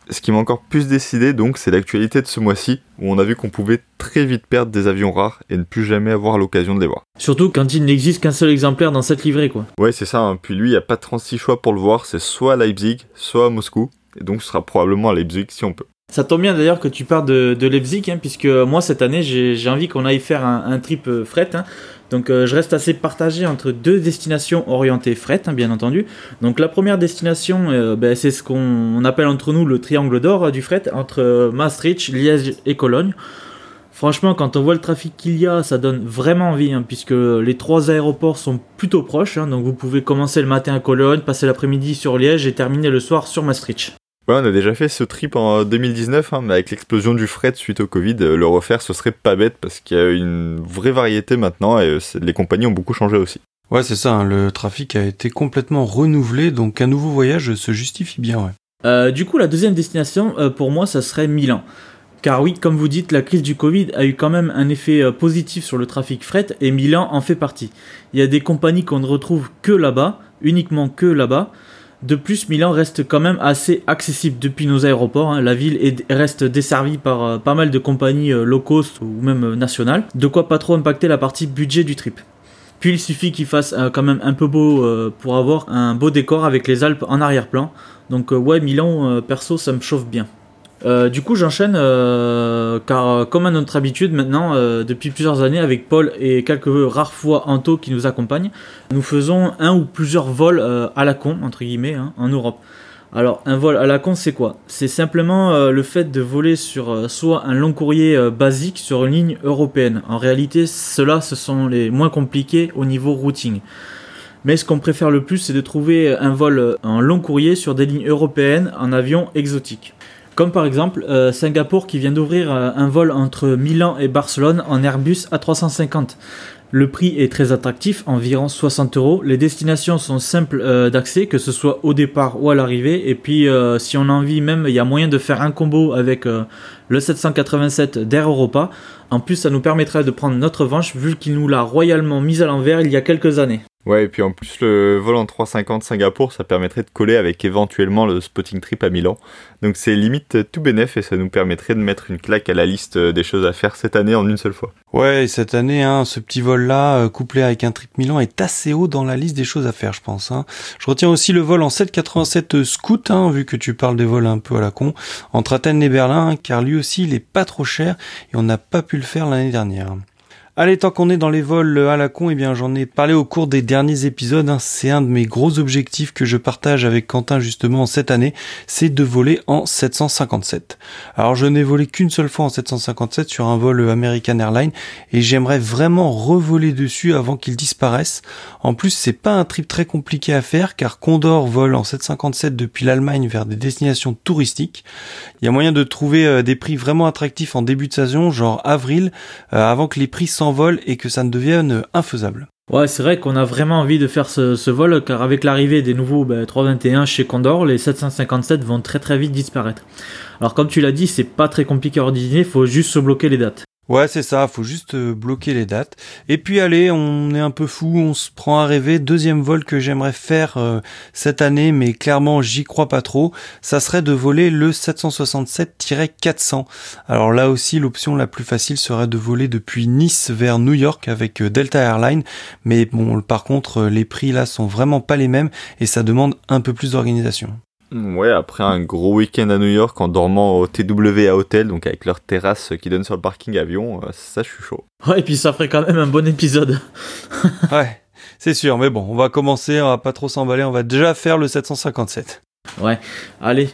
Ce qui m'a encore plus décidé donc, c'est l'actualité de ce mois-ci, où on a vu qu'on pouvait très vite perdre des avions rares et ne plus jamais avoir l'occasion de les voir. Surtout quand il n'existe qu'un seul exemplaire dans cette livrée, quoi. Ouais, c'est ça. Hein. Puis lui, il n'y a pas 36 choix pour le voir, c'est soit à Leipzig, soit à Moscou. Et donc, ce sera probablement à Leipzig si on peut. Ça tombe bien d'ailleurs que tu parles de, Leipzig, hein, puisque moi cette année j'ai envie qu'on aille faire un, trip euh, fret. Hein. Donc je reste assez partagé entre deux destinations orientées fret, hein, bien entendu. Donc la première destination, ben, c'est ce qu'on appelle entre nous le triangle d'or du fret, entre Maastricht, Liège et Cologne. Franchement, quand on voit le trafic qu'il y a, ça donne vraiment envie, puisque les trois aéroports sont plutôt proches. Donc vous pouvez commencer le matin à Cologne, passer l'après-midi sur Liège et terminer le soir sur Maastricht. Ouais, on a déjà fait ce trip en 2019, hein, mais avec l'explosion du fret suite au Covid, euh, le refaire ce serait pas bête parce qu'il y a une vraie variété maintenant et euh, les compagnies ont beaucoup changé aussi. Ouais, c'est ça, le trafic a été complètement renouvelé, donc un nouveau voyage se justifie bien. Ouais. Euh, du coup, la deuxième destination, pour moi, ça serait Milan. Car oui, comme vous dites, la crise du Covid a eu quand même un effet euh, positif sur le trafic fret et Milan en fait partie. Il y a des compagnies qu'on ne retrouve que là-bas, uniquement que là-bas. De plus, Milan reste quand même assez accessible depuis nos aéroports. Hein. La ville reste desservie par euh, pas mal de compagnies euh, low cost ou même nationales. De quoi pas trop impacter la partie budget du trip. Puis il suffit qu'il fasse quand même un peu beau pour avoir un beau décor avec les Alpes en arrière-plan. Donc ouais, Milan, perso, ça me chauffe bien. Euh, du coup, j'enchaîne euh, car, euh, comme à notre habitude maintenant, depuis plusieurs années, avec Paul et quelques rares fois Anto qui nous accompagnent, nous faisons un ou plusieurs vols à la con, entre guillemets, hein, en Europe. Alors, un vol à la con, c'est quoi? C'est simplement le fait de voler sur soit un long courrier basique sur une ligne européenne. En réalité, ceux-là, ce sont les moins compliqués au niveau routing. Mais ce qu'on préfère le plus, c'est de trouver un vol en long courrier sur des lignes européennes en avion exotique. Comme par exemple euh, Singapour qui vient d'ouvrir euh, un vol entre Milan et Barcelone en Airbus A350. Le prix est très attractif, environ 60 euros. Les destinations sont simples euh, d'accès, que ce soit au départ ou à l'arrivée. Et puis, si on a envie, même, il y a moyen de faire un combo avec le 787 d'Air Europa. En plus, ça nous permettrait de prendre notre revanche, vu qu'il nous l'a royalement mise à l'envers il y a quelques années. Ouais, et puis en plus, le vol en 350 Singapour, ça permettrait de coller avec éventuellement le spotting trip à Milan. Donc c'est limite tout bénef et ça nous permettrait de mettre une claque à la liste des choses à faire cette année en une seule fois. Ouais, cette année, hein, ce petit vol-là, euh, couplé avec un trip Milan, est assez haut dans la liste des choses à faire, je pense. Hein. Je retiens aussi le vol en 787 Scoot, hein, vu que tu parles des vols un peu à la con, entre Athènes et Berlin, car lui aussi, il est pas trop cher et on n'a pas pu le faire l'année dernière. Allez, tant qu'on est dans les vols à la con, eh bien j'en ai parlé au cours des derniers épisodes. Hein. C'est un de mes gros objectifs que je partage avec Quentin justement cette année, c'est de voler en 757. Alors je n'ai volé qu'une seule fois en 757 sur un vol American Airlines et j'aimerais vraiment revoler dessus avant qu'il disparaisse. En plus, c'est pas un trip très compliqué à faire car Condor vole en 757 depuis l'Allemagne vers des destinations touristiques. Il y a moyen de trouver euh, des prix vraiment attractifs en début de saison, genre avril, euh, avant que les prix s'en vol et que ça ne devienne infaisable. Ouais, c'est vrai qu'on a vraiment envie de faire ce, vol car avec l'arrivée des nouveaux 321 ben, chez Condor, les 757 vont très très vite disparaître. Alors comme tu l'as dit, c'est pas très compliqué à ordiner, faut juste se bloquer les dates. Ouais, c'est ça, faut juste euh, bloquer les dates. Et puis allez, on est un peu fou, on se prend à rêver. Deuxième vol que j'aimerais faire euh, cette année, mais clairement j'y crois pas trop, ça serait de voler le 767-400. Alors là aussi, l'option la plus facile serait de voler depuis Nice vers New York avec euh, Delta Airlines. Mais bon, par contre, les prix là sont vraiment pas les mêmes et ça demande un peu plus d'organisation. Ouais, après un gros week-end à New York en dormant au TWA Hotel, donc avec leur terrasse qui donne sur le parking avion, euh, ça je suis chaud. Ouais, et puis ça ferait quand même un bon épisode. ouais, c'est sûr, mais bon, on va commencer, on va pas trop s'emballer, on va déjà faire le 757. Ouais, allez,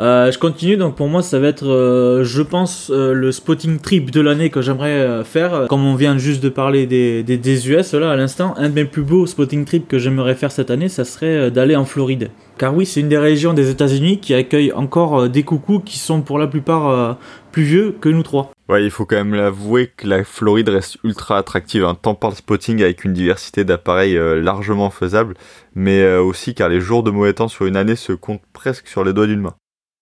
euh, je continue, donc pour moi ça va être, euh, je pense, euh, le spotting trip de l'année que j'aimerais faire. Comme on vient juste de parler des, des, US là à l'instant, un de mes plus beaux spotting trips que j'aimerais faire cette année, ça serait d'aller en Floride. Car oui, c'est une des régions des États-Unis qui accueille encore des coucous qui sont pour la plupart plus vieux que nous trois. Ouais, il faut quand même l'avouer que la Floride reste ultra attractive, hein. tant par le spotting avec une diversité d'appareils largement faisable, mais aussi car les jours de mauvais temps sur une année se comptent presque sur les doigts d'une main.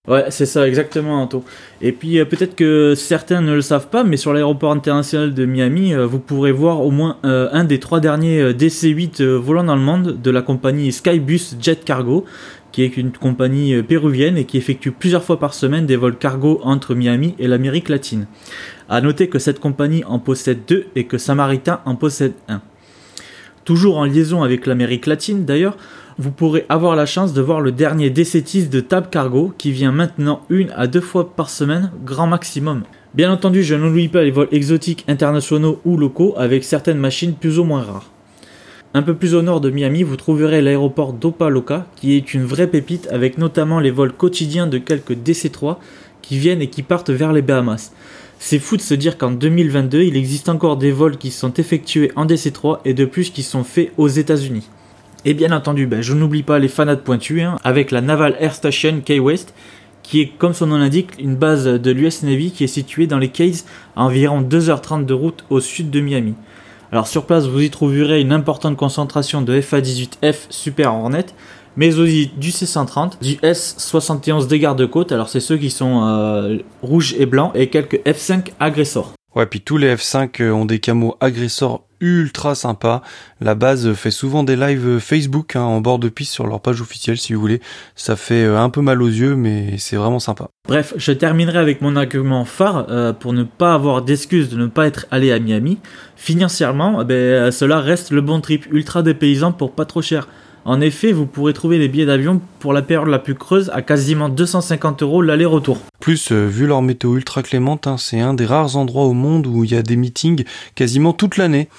Ouais, c'est ça, exactement, Anto. Et puis, euh, peut-être que certains ne le savent pas, mais sur l'aéroport international de Miami, euh, vous pourrez voir au moins euh, un des trois derniers DC-8 volants dans le monde de la compagnie Skybus Jet Cargo, qui est une compagnie péruvienne et qui effectue plusieurs fois par semaine des vols cargo entre Miami et l'Amérique latine. À noter que cette compagnie en possède deux et que Samaritain en possède un. Toujours en liaison avec l'Amérique latine d'ailleurs, vous pourrez avoir la chance de voir le dernier DC-10 de Tab Cargo qui vient maintenant une à deux fois par semaine, grand maximum. Bien entendu, je n'oublie pas les vols exotiques internationaux ou locaux avec certaines machines plus ou moins rares. Un peu plus au nord de Miami, vous trouverez l'aéroport d'Opaloka, qui est une vraie pépite avec notamment les vols quotidiens de quelques DC-3 qui viennent et qui partent vers les Bahamas. C'est fou de se dire qu'en 2022, il existe encore des vols qui sont effectués en DC-3 et de plus qui sont faits aux États-Unis. Et bien entendu, ben, je n'oublie pas les fanades pointus hein, avec la Naval Air Station Key West, qui est, comme son nom l'indique, une base de l'US Navy qui est située dans les Keys à environ 2h30 de route au sud de Miami. Alors sur place, vous y trouverez une importante concentration de FA-18F Super Hornet, mais aussi du C-130, du S-71 des gardes-côtes, alors c'est ceux qui sont euh, rouges et blancs, et quelques F-5 agressors. Ouais, puis tous les F5 euh, ont des camos agresseurs ultra sympas. La base fait souvent des lives Facebook hein, en bord de piste sur leur page officielle si vous voulez. Ça fait euh, un peu mal aux yeux, mais c'est vraiment sympa. Bref, je terminerai avec mon argument phare pour ne pas avoir d'excuses de ne pas être allé à Miami. Financièrement, eh ben, cela reste le bon trip ultra dépaysant pour pas trop cher. En effet, vous pourrez trouver des billets d'avion pour la période la plus creuse à quasiment 250 euros l'aller-retour. Plus, euh, vu leur météo ultra clémente, hein, c'est un des rares endroits au monde où il y a des meetings quasiment toute l'année.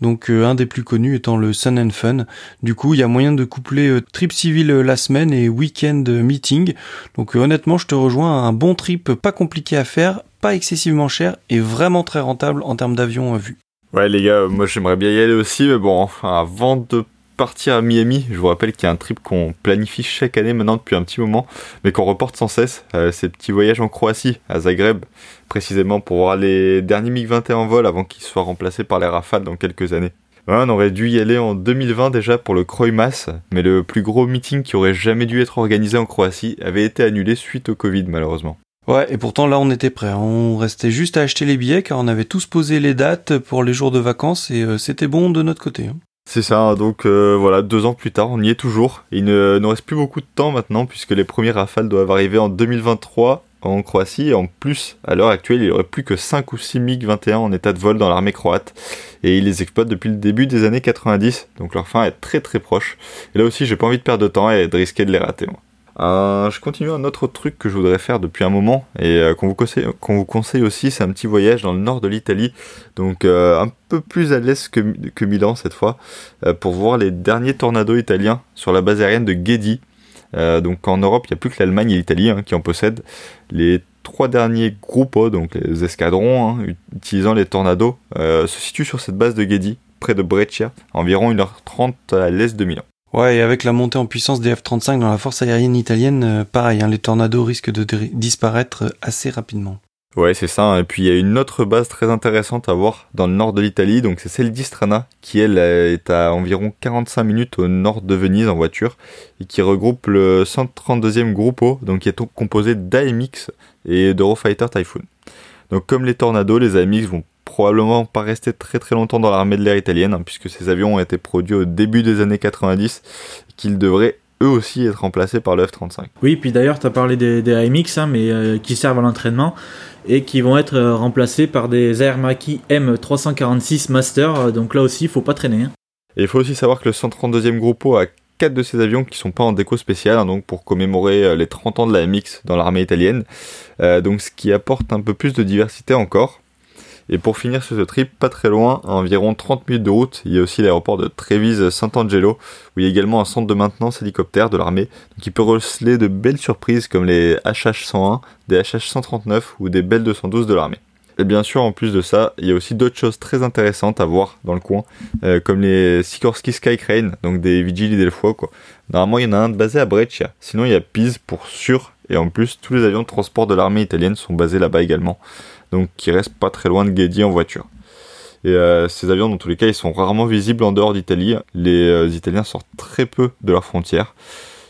Donc euh, un des plus connus étant le Sun and Fun. Du coup, il y a moyen de coupler euh, trip civil la semaine et week-end meeting. Donc honnêtement, je te rejoins, un bon trip pas compliqué à faire, pas excessivement cher et vraiment très rentable en termes d'avion vu. Ouais les gars, moi j'aimerais bien y aller aussi, mais bon, enfin, avant de partir à Miami. Je vous rappelle qu'il y a un trip qu'on planifie chaque année maintenant depuis un petit moment, mais qu'on reporte sans cesse. Euh, ces petits voyages en Croatie, à Zagreb, précisément pour voir les derniers MiG-21 en vol avant qu'ils soient remplacés par les Rafales dans quelques années. on aurait dû y aller en 2020 déjà pour le Kroimas, mais le plus gros meeting qui aurait jamais dû être organisé en Croatie avait été annulé suite au Covid malheureusement. Ouais, et pourtant là on était prêt. On restait juste à acheter les billets car on avait tous posé les dates pour les jours de vacances et euh, c'était bon de notre côté. Hein. C'est ça, donc euh, voilà, deux ans plus tard, on y est toujours. Il ne nous reste plus beaucoup de temps maintenant, puisque les premiers rafales doivent arriver en 2023 en Croatie. Et en plus, à l'heure actuelle, il n'y aurait plus que 5 ou 6 MiG-21 en état de vol dans l'armée croate. Et ils les exploitent depuis le début des années 90, donc leur fin est très très proche. Et là aussi, j'ai pas envie de perdre de temps et de risquer de les rater. Moi. Euh, je continue un autre truc que je voudrais faire depuis un moment et euh, qu'on vous, conseille, vous conseille aussi, c'est un petit voyage dans le nord de l'Italie, donc euh, un peu plus à l'est que, que Milan cette fois, pour voir les derniers tornados italiens sur la base aérienne de Ghedi. donc en Europe, il n'y a plus que l'Allemagne et l'Italie hein, qui en possèdent. Les trois derniers groupes, donc les escadrons hein, utilisant les tornados, se situent sur cette base de Ghedi, près de Brescia, environ 1h30 à l'est de Milan. Ouais, et avec la montée en puissance des F-35 dans la force aérienne italienne, euh, pareil, hein, les tornados risquent de disparaître euh, assez rapidement. Ouais, c'est ça. Hein. Et puis il y a une autre base très intéressante à voir dans le nord de l'Italie, donc c'est celle d'Istrana, qui elle est à environ 45 minutes au nord de Venise en voiture, et qui regroupe le 132e Gruppo, donc qui est composé d'AMX et d'Eurofighter Typhoon. Donc comme les tornados, les AMX vont probablement pas rester très très longtemps dans l'armée de l'air italienne, hein, puisque ces avions ont été produits au début des années 90, qu'ils devraient eux aussi être remplacés par le F-35. Oui, puis d'ailleurs, tu as parlé des, des AMX, hein, mais euh, qui servent à l'entraînement, et qui vont être euh, remplacés par des Air Macchi M346 Master, euh, donc là aussi, il faut pas traîner. Hein. Et il faut aussi savoir que le 132e Gruppo a 4 de ces avions qui sont pas en déco spéciale, donc pour commémorer les 30 ans de la MX dans l'armée italienne, donc ce qui apporte un peu plus de diversité encore. Et pour finir sur ce trip, pas très loin, à environ 30 minutes de route, il y a aussi l'aéroport de Treviso Sant'Angelo, où il y a également un centre de maintenance hélicoptère de l'armée, qui peut receler de belles surprises comme les HH-101, des HH-139 ou des Bell 212 de l'armée. Et bien sûr, en plus de ça, il y a aussi d'autres choses très intéressantes à voir dans le coin, euh, comme les Sikorsky Skycrane, donc des Vigili del Fuoco. Normalement, il y en a un basé à Breccia, sinon il y a Pise pour sûr, et en plus, tous les avions de transport de l'armée italienne sont basés là-bas également donc qui reste pas très loin de Guédi en voiture. Et euh, ces avions, dans tous les cas, ils sont rarement visibles en dehors d'Italie. Les euh, Italiens sortent très peu de leurs frontières.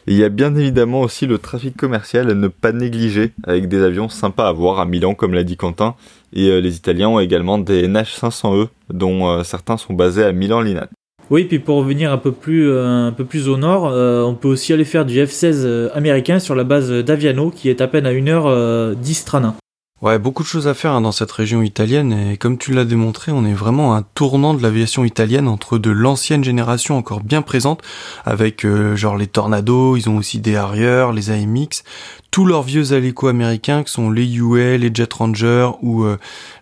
Il y a bien évidemment aussi le trafic commercial à ne pas négliger, avec des avions sympas à voir à Milan, comme l'a dit Quentin. Et euh, les Italiens ont également des NH500E, dont certains sont basés à Milan-Linate. Oui, puis pour revenir un peu plus, un peu plus au nord, on peut aussi aller faire du F-16 américain sur la base d'Aviano, qui est à peine à une heure d'Istrana. Ouais, beaucoup de choses à faire hein, dans cette région italienne et comme tu l'as démontré, on est vraiment un tournant de l'aviation italienne entre de l'ancienne génération encore bien présente avec euh, genre les Tornado, ils ont aussi des Harrier, les AMX, tous leurs vieux hélicos américains qui sont les UL, les Jet Ranger ou euh,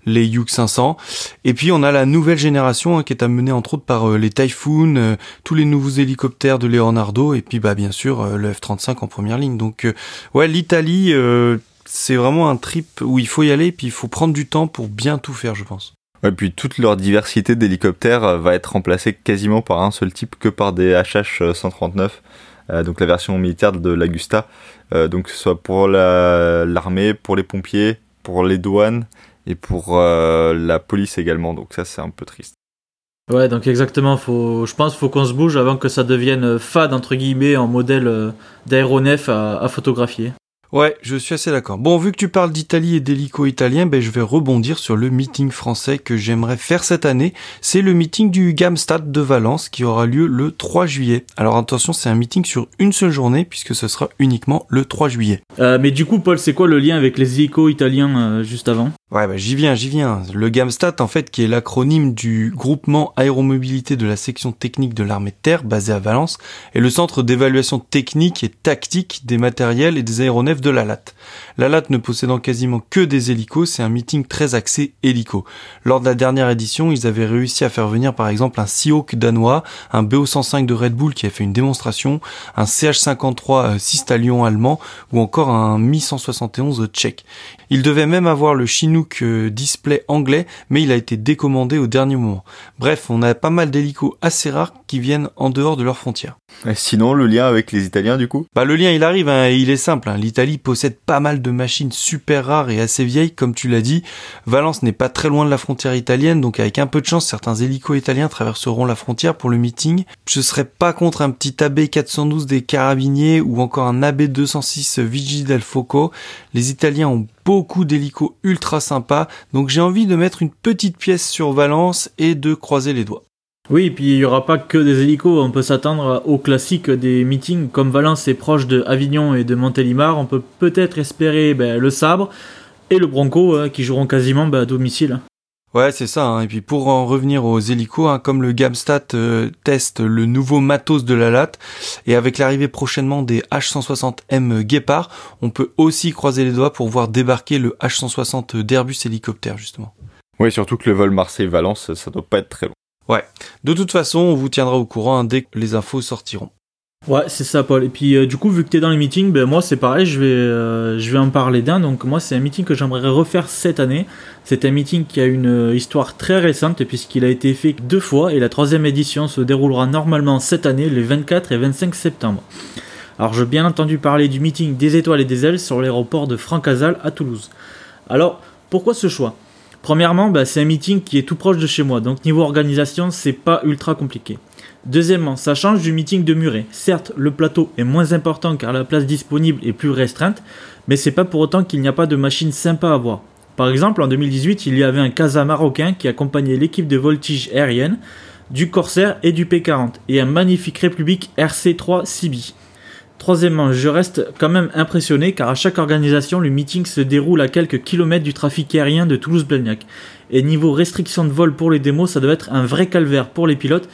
les Hugh 500. Et puis on a la nouvelle génération hein, qui est amenée entre autres par euh, les Typhoon, tous les nouveaux hélicoptères de Leonardo et puis bah bien sûr le F-35 en première ligne. Donc ouais, l'Italie c'est vraiment un trip où il faut y aller, puis il faut prendre du temps pour bien tout faire, je pense. Et puis toute leur diversité d'hélicoptères euh, va être remplacée quasiment par un seul type que par des HH-139, euh, donc la version militaire de l'Agusta. Euh, donc que ce soit pour l'armée, pour les pompiers, pour les douanes et pour la police également. Donc ça c'est un peu triste. Ouais, donc exactement, faut, je pense qu'il faut qu'on se bouge avant que ça devienne fade, entre guillemets, en modèle d'aéronef à photographier. Ouais, je suis assez d'accord. Bon, vu que tu parles d'Italie et d'hélico italien, ben, je vais rebondir sur le meeting français que j'aimerais faire cette année. C'est le meeting du Gamstad de Valence qui aura lieu le 3 juillet. Alors attention, c'est un meeting sur une seule journée puisque ce sera uniquement le 3 juillet. Euh, mais du coup, Paul, c'est quoi le lien avec les hélicos italiens euh, juste avant? Ouais, bah, j'y viens, j'y viens. Le GAMSTAT, en fait, qui est l'acronyme du groupement aéromobilité de la section technique de l'armée de terre, basé à Valence, est le centre d'évaluation technique et tactique des matériels et des aéronefs de la LAT. La LAT ne possédant quasiment que des hélicos, c'est un meeting très axé hélico. Lors de la dernière édition, ils avaient réussi à faire venir par exemple un Seahawk danois, un BO105 de Red Bull qui a fait une démonstration, un CH53 Sistalion allemand ou encore un Mi 171 tchèque. Il devait même avoir le Chinook euh, display anglais, mais il a été décommandé au dernier moment. Bref, on a pas mal d'hélicos assez rares qui viennent en dehors de leurs frontières. Et sinon, le lien avec les Italiens, du coup? Bah le lien, il arrive, hein, il est simple. Hein. L'Italie possède pas mal de machines super rares et assez vieilles, comme tu l'as dit. Valence n'est pas très loin de la frontière italienne, donc avec un peu de chance, certains hélicos italiens traverseront la frontière pour le meeting. Je serais pas contre un petit AB 412 des Carabiniers ou encore un AB 206 Vigili del Foco. Les Italiens ont beaucoup d'hélicos ultra sympas, donc j'ai envie de mettre une petite pièce sur Valence et de croiser les doigts. Oui, et puis il n'y aura pas que des hélicos, on peut s'attendre au classique des meetings. Comme Valence est proche de Avignon et de Montélimar, on peut peut-être espérer ben, le sabre et le bronco hein, qui joueront quasiment ben, à domicile. Ouais, c'est ça. Hein. Et puis pour en revenir aux hélicos, hein, comme le Gamstat euh, teste le nouveau matos de la LAT, et avec l'arrivée prochainement des H160M Guépard, on peut aussi croiser les doigts pour voir débarquer le H160 d'Airbus hélicoptère, justement. Ouais, surtout que le vol Marseille-Valence, ça doit pas être très long. Ouais. De toute façon, on vous tiendra au courant hein, dès que les infos sortiront. Ouais, c'est ça, Paul. Et puis, euh, du coup, vu que tu es dans les meetings, ben, moi, c'est pareil, je vais, euh, je vais en parler d'un. Donc, moi, c'est un meeting que j'aimerais refaire cette année. C'est un meeting qui a une euh, histoire très récente, puisqu'il a été fait deux fois, et la troisième édition se déroulera normalement cette année, les 24 et 25 septembre. Alors, je bien entendu parler du meeting des étoiles et des ailes sur l'aéroport de Francazal à Toulouse. Alors, pourquoi ce choix? Premièrement, ben, c'est un meeting qui est tout proche de chez moi, donc niveau organisation, c'est pas ultra compliqué. Deuxièmement, ça change du meeting de Muret. Certes, le plateau est moins important car la place disponible est plus restreinte, mais c'est pas pour autant qu'il n'y a pas de machine sympa à voir. Par exemple, en 2018, il y avait un Casa marocain qui accompagnait l'équipe de voltige aérienne, du Corsair et du P40, et un magnifique République RC3 Sibi. Troisièmement, je reste quand même impressionné car à chaque organisation, le meeting se déroule à quelques kilomètres du trafic aérien de Toulouse-Blagnac. Et niveau restriction de vol pour les démos, ça doit être un vrai calvaire pour les pilotes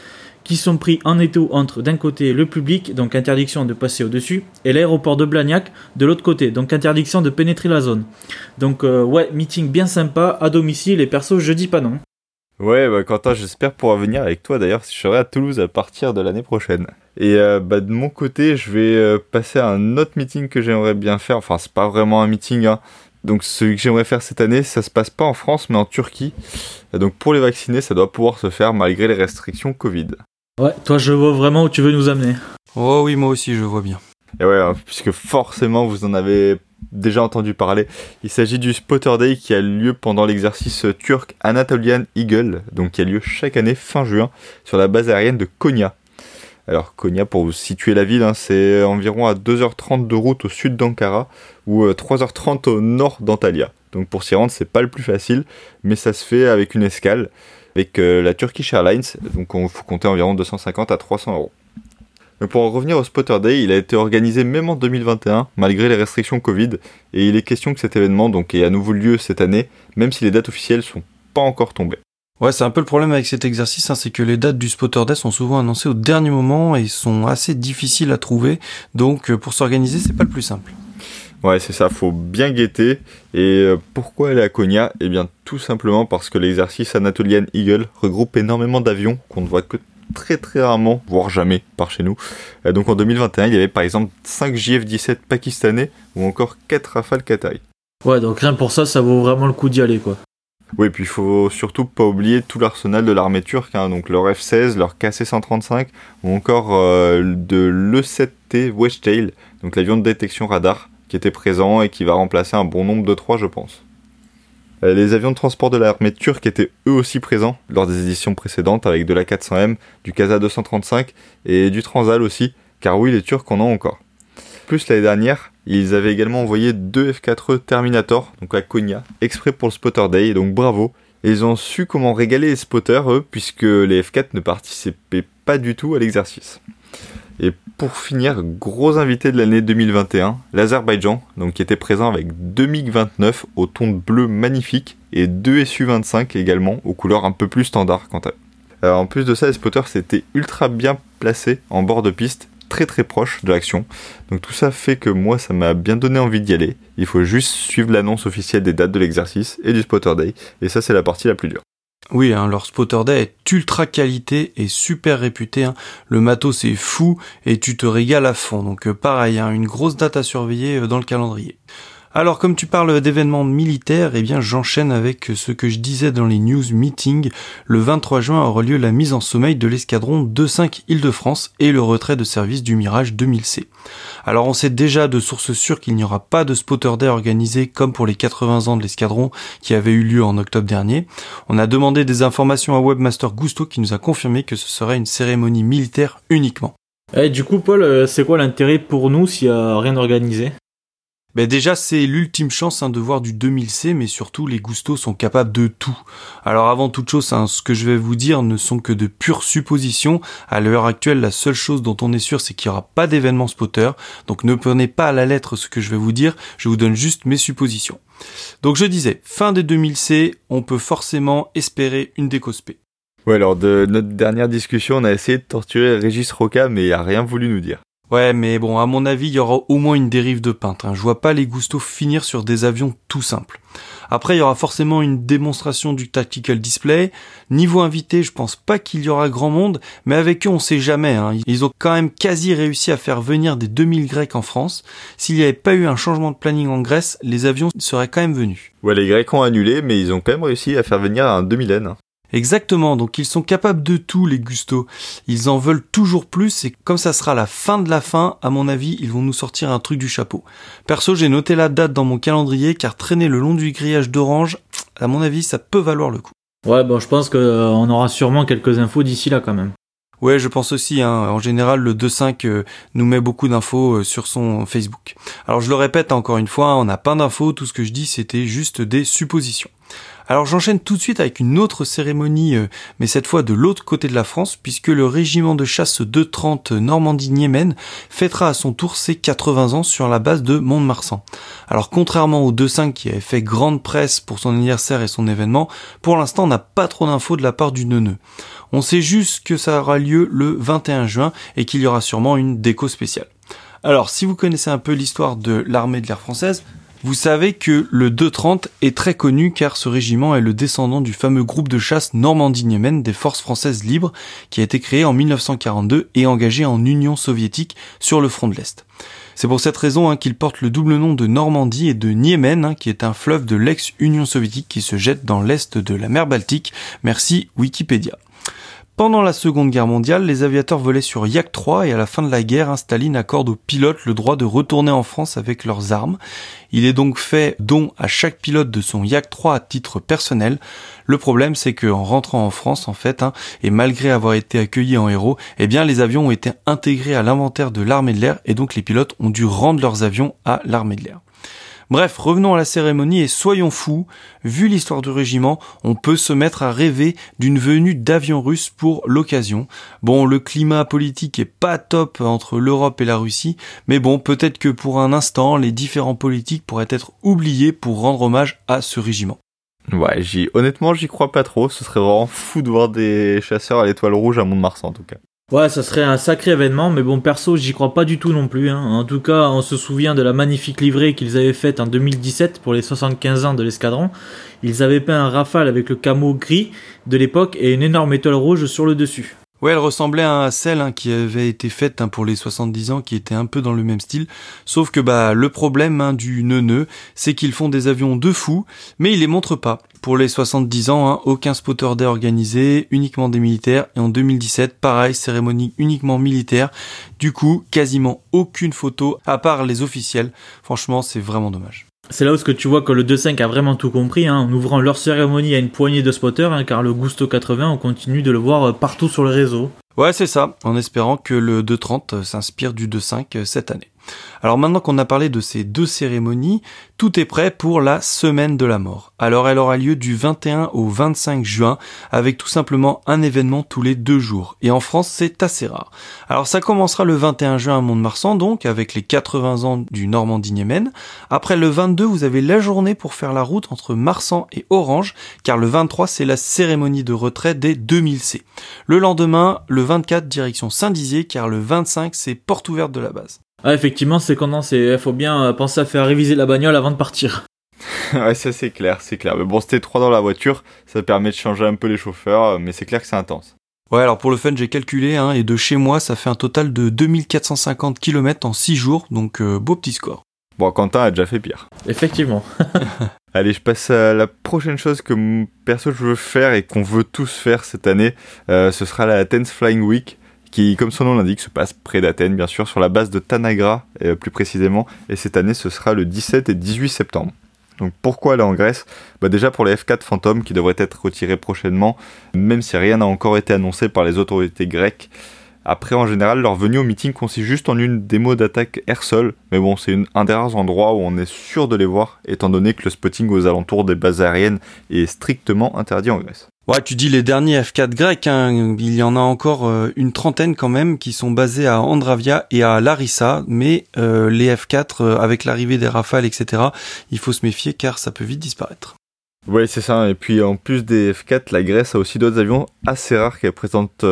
qui sont pris en étau entre d'un côté le public, donc interdiction de passer au-dessus, et l'aéroport de Blagnac de l'autre côté, donc interdiction de pénétrer la zone. Donc euh, ouais, meeting bien sympa, à domicile, et perso je dis pas non. Ouais, bah Quentin, j'espère pouvoir venir avec toi d'ailleurs je serai à Toulouse à partir de l'année prochaine. Et euh, bah, de mon côté, je vais euh, passer à un autre meeting que j'aimerais bien faire. Enfin, c'est pas vraiment un meeting, hein. Donc celui que j'aimerais faire cette année, ça se passe pas en France mais en Turquie. Donc pour les vacciner, ça doit pouvoir se faire malgré les restrictions Covid. Ouais, toi je vois vraiment où tu veux nous amener. Oh oui, moi aussi je vois bien. Et ouais, hein, puisque forcément vous en avez déjà entendu parler. Il s'agit du Spotter Day qui a lieu pendant l'exercice turc Anatolian Eagle, donc qui a lieu chaque année fin juin sur la base aérienne de Konya. Alors Konya, pour vous situer la ville, hein, c'est environ à 2h30 de route au sud d'Ankara ou 3h30 euh, au nord d'Antalya. Donc pour s'y rendre, c'est pas le plus facile, mais ça se fait avec une escale avec euh, la Turkish Airlines, donc il faut compter environ 250 à 300 euros. Mais pour en revenir au Spotter Day, il a été organisé même en 2021, malgré les restrictions Covid, et il est question que cet événement donc, ait à nouveau lieu cette année, même si les dates officielles sont pas encore tombées. Ouais, c'est un peu le problème avec cet exercice, hein, c'est que les dates du Spotter Day sont souvent annoncées au dernier moment et sont assez difficiles à trouver, donc euh, pour s'organiser, c'est pas le plus simple. Ouais, c'est ça, faut bien guetter. Et euh, pourquoi aller à Konya? Eh bien, tout simplement parce que l'exercice Anatolian Eagle regroupe énormément d'avions qu'on ne voit que très très rarement, voire jamais par chez nous. Euh, donc en 2021, il y avait par exemple 5 JF-17 pakistanais ou encore 4 Rafale Qatari. Ouais, donc rien pour ça, ça vaut vraiment le coup d'y aller quoi. Oui, puis il faut surtout pas oublier tout l'arsenal de l'armée turque, hein, donc leur F-16, leur KC-135, ou encore euh, de l'E-7T Westtail, donc l'avion de détection radar, qui était présent et qui va remplacer un bon nombre de trois, je pense. Euh, les avions de transport de l'armée turque étaient eux aussi présents lors des éditions précédentes avec de la 400M, du Casa 235 et du Transal aussi, car oui, les Turcs en ont encore. Plus l'année dernière, ils avaient également envoyé deux F4E Terminator, donc à Konya, exprès pour le Spotter Day, donc bravo. Ils ont su comment régaler les spotters, eux, puisque les F4 ne participaient pas du tout à l'exercice. Pour finir, gros invité de l'année 2021, l'Azerbaïdjan, donc qui était présent avec deux MiG-29 au ton bleu magnifique et deux Su-25 également aux couleurs un peu plus standard quant à eux. en plus de ça, les spotters s'étaient ultra bien placés en bord de piste, très très proche de l'action. Donc tout ça fait que moi, ça m'a bien donné envie d'y aller. Il faut juste suivre l'annonce officielle des dates de l'exercice et du spotter day, et ça c'est la partie la plus dure. Oui, hein, leur spotter day est ultra qualité et super réputé. Hein. Le matos c'est fou et tu te régales à fond. Donc euh, pareil, hein, une grosse date à surveiller euh, dans le calendrier. Alors comme tu parles d'événements militaires, eh bien j'enchaîne avec ce que je disais dans les news meetings. Le 23 juin aura lieu la mise en sommeil de l'escadron 2-5 Île-de-France et le retrait de service du Mirage 2000C. Alors on sait déjà de sources sûres qu'il n'y aura pas de spotter day organisé comme pour les 80 ans de l'escadron qui avait eu lieu en octobre dernier. On a demandé des informations à Webmaster Gusto qui nous a confirmé que ce serait une cérémonie militaire uniquement. Et eh, du coup Paul, euh, c'est quoi l'intérêt pour nous s'il n'y a rien organisé? Ben déjà, c'est l'ultime chance hein, de voir du 2000C, mais surtout, les Gustos sont capables de tout. Alors avant toute chose, hein, ce que je vais vous dire ne sont que de pures suppositions. À l'heure actuelle, la seule chose dont on est sûr, c'est qu'il n'y aura pas d'événement spotter. Donc ne prenez pas à la lettre ce que je vais vous dire, je vous donne juste mes suppositions. Donc je disais, fin des 2000C, on peut forcément espérer une décospé. Ouais, lors de notre dernière discussion, on a essayé de torturer Régis Roca, mais il a rien voulu nous dire. Ouais, mais bon, à mon avis, il y aura au moins une dérive de peintre. Hein. Je vois pas les Gusto finir sur des avions tout simples. Après, il y aura forcément une démonstration du tactical display. Niveau invité, je pense pas qu'il y aura grand monde, mais avec eux, on sait jamais. Hein. Ils ont quand même quasi réussi à faire venir des 2000 Grecs en France. S'il n'y avait pas eu un changement de planning en Grèce, les avions seraient quand même venus. Ouais, les Grecs ont annulé, mais ils ont quand même réussi à faire venir un 2000N. Exactement, donc ils sont capables de tout les Gusto. Ils en veulent toujours plus et comme ça sera la fin de la fin, à mon avis, ils vont nous sortir un truc du chapeau. Perso, j'ai noté la date dans mon calendrier car traîner le long du grillage d'orange, à mon avis, ça peut valoir le coup. Ouais, bon, je pense qu'on euh, aura sûrement quelques infos d'ici là quand même. Ouais, je pense aussi. Hein. En général, le 2.5 euh, nous met beaucoup d'infos euh, sur son Facebook. Alors je le répète encore une fois, on n'a pas d'infos. Tout ce que je dis, c'était juste des suppositions. Alors j'enchaîne tout de suite avec une autre cérémonie, euh, mais cette fois de l'autre côté de la France, puisque le régiment de chasse 230 Normandie-Niemen fêtera à son tour ses 80 ans sur la base de Mont-de-Marsan. Alors contrairement au 2.5 qui avait fait grande presse pour son anniversaire et son événement, pour l'instant on n'a pas trop d'infos de la part du neuneu. On sait juste que ça aura lieu le 21 juin et qu'il y aura sûrement une déco spéciale. Alors, si vous connaissez un peu l'histoire de l'armée de l'air française, vous savez que le 230 est très connu car ce régiment est le descendant du fameux groupe de chasse Normandie-Niemen des forces françaises libres qui a été créé en 1942 et engagé en Union soviétique sur le front de l'Est. C'est pour cette raison hein, qu'il porte le double nom de Normandie et de Niemen, hein, qui est un fleuve de l'ex-Union soviétique qui se jette dans l'est de la mer Baltique. Merci Wikipédia. Pendant la Seconde Guerre mondiale, les aviateurs volaient sur Yak 3 et à la fin de la guerre, Staline accorde aux pilotes le droit de retourner en France avec leurs armes. Il est donc fait don à chaque pilote de son Yak 3 à titre personnel. Le problème, c'est qu'en rentrant en France, en fait, hein, et malgré avoir été accueillis en héros, eh bien, les avions ont été intégrés à l'inventaire de l'armée de l'air et donc les pilotes ont dû rendre leurs avions à l'armée de l'air. Bref, revenons à la cérémonie et soyons fous, vu l'histoire du régiment, on peut se mettre à rêver d'une venue d'avions russes pour l'occasion. Bon, le climat politique est pas top entre l'Europe et la Russie, mais bon, peut-être que pour un instant, les différents politiques pourraient être oubliés pour rendre hommage à ce régiment. Ouais, j'y, honnêtement, j'y crois pas trop. Ce serait vraiment fou de voir des chasseurs à l'étoile rouge à Mont-de-Marsan, en tout cas. Ouais, ça serait un sacré événement, mais bon, perso, j'y crois pas du tout non plus. Hein. En tout cas, on se souvient de la magnifique livrée qu'ils avaient faite en 2017 pour les 75 ans de l'escadron. Ils avaient peint un rafale avec le camo gris de l'époque et une énorme étoile rouge sur le dessus. Ouais, elle ressemblait à celle hein, qui avait été faite hein, pour les 70 ans, qui était un peu dans le même style. Sauf que bah le problème hein, du neuneu, c'est qu'ils font des avions de fou, mais ils les montrent pas. Pour les 70 ans, hein, aucun spotter day organisé, uniquement des militaires. Et en 2017, pareil, cérémonie uniquement militaire. Du coup, quasiment aucune photo, à part les officiels. Franchement, c'est vraiment dommage. C'est là où ce que tu vois que le 2.5 a vraiment tout compris, hein, en ouvrant leur cérémonie à une poignée de spotters, hein, car le Gusto 80, on continue de le voir euh, partout sur le réseau. Ouais, c'est ça, en espérant que le 2.30 euh, s'inspire du 2.5 euh, cette année. Alors maintenant qu'on a parlé de ces deux cérémonies, tout est prêt pour la semaine de la mort. Alors elle aura lieu du 21 au 25 juin avec tout simplement un événement tous les deux jours. Et en France c'est assez rare. Alors ça commencera le 21 juin à Mont-de-Marsan donc avec les 80 ans du Normandie-Niemen. Après le 22 vous avez la journée pour faire la route entre Marsan et Orange car le 23 c'est la cérémonie de retraite des 2000C. Le lendemain le 24 direction Saint-Dizier car le 25 c'est porte ouverte de la base. Ah, effectivement, c'est condensé. Il faut bien euh, penser à faire réviser la bagnole avant de partir. ouais, ça c'est clair, c'est clair. Mais bon, c'était trois dans la voiture, ça permet de changer un peu les chauffeurs, euh, mais c'est clair que c'est intense. Ouais, alors pour le fun, j'ai calculé, hein, et de chez moi, ça fait un total de 2450 km en 6 jours, donc euh, beau petit score. Bon, Quentin a déjà fait pire. Effectivement. Allez, je passe à la prochaine chose que perso je veux faire et qu'on veut tous faire cette année. ce sera la Athens Flying Week qui, comme son nom l'indique, se passe près d'Athènes, bien sûr, sur la base de Tanagra, euh, plus précisément, et cette année ce sera le 17 et 18 septembre. Donc pourquoi aller en Grèce? Bah Déjà pour les F4 Phantom qui devraient être retirés prochainement, même si rien n'a encore été annoncé par les autorités grecques. Après, en général, leur venue au meeting consiste juste en une démo d'attaque air-sol, mais bon, c'est un des rares endroits où on est sûr de les voir, étant donné que le spotting aux alentours des bases aériennes est strictement interdit en Grèce. Ouais, tu dis les derniers F4 grecs, hein. il y en a encore euh, une trentaine quand même qui sont basés à Andravia et à Larissa, mais euh, les F4 euh, avec l'arrivée des Rafales, etc., il faut se méfier car ça peut vite disparaître. Oui, c'est ça. Et puis en plus des F4, la Grèce a aussi d'autres avions assez rares qu'elle présente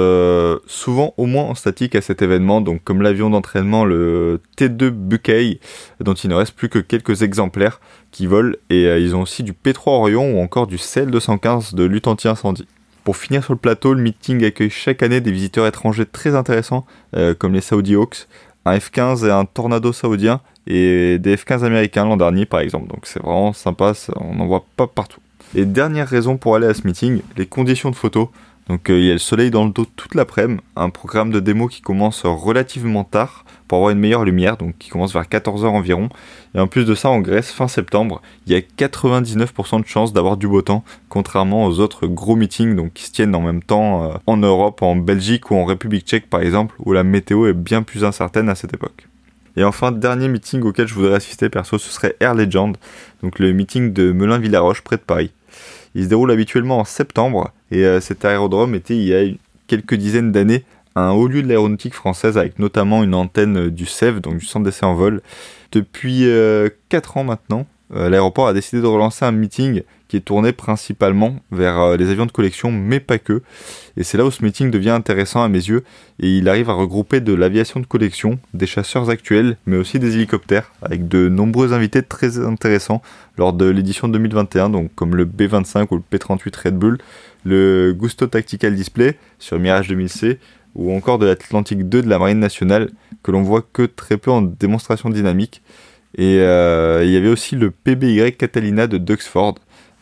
souvent au moins en statique à cet événement. Donc comme l'avion d'entraînement le T2 Buckeye, dont il ne reste plus que quelques exemplaires qui volent. Et euh, ils ont aussi du P3 Orion ou encore du CL215 de lutte anti-incendie. Pour finir sur le plateau, le meeting accueille chaque année des visiteurs étrangers très intéressants, euh, comme les Saudi Hawks, un F-15 et un Tornado saoudien, et des F-15 américains l'an dernier par exemple. Donc c'est vraiment sympa, on n'en voit pas partout. Et dernière raison pour aller à ce meeting, les conditions de photo. Donc euh, il y a le soleil dans le dos toute l'après-midi, un programme de démo qui commence relativement tard pour avoir une meilleure lumière, donc qui commence vers 14h environ. Et en plus de ça, en Grèce, fin septembre, il y a 99% de chances d'avoir du beau temps, contrairement aux autres gros meetings donc, qui se tiennent en même temps euh, en Europe, en Belgique ou en République tchèque par exemple, où la météo est bien plus incertaine à cette époque. Et enfin, dernier meeting auquel je voudrais assister perso, ce serait Air Legend, donc le meeting de Melun-Villaroche près de Paris. Il se déroule habituellement en septembre et euh, cet aérodrome était il y a quelques dizaines d'années un haut lieu de l'aéronautique française avec notamment une antenne euh, du CEV, donc du centre d'essai en vol. Depuis 4 euh, ans maintenant, l'aéroport a décidé de relancer un meeting qui est tourné principalement vers les avions de collection, mais pas que. Et c'est là où ce meeting devient intéressant à mes yeux, et il arrive à regrouper de l'aviation de collection, des chasseurs actuels, mais aussi des hélicoptères, avec de nombreux invités très intéressants lors de l'édition 2021, donc comme le B25 ou le P38 Red Bull, le Gusto Tactical Display sur Mirage 2000C, ou encore de l'Atlantique 2 de la Marine nationale, que l'on voit que très peu en démonstration dynamique. Et euh, il y avait aussi le PBY Catalina de Duxford,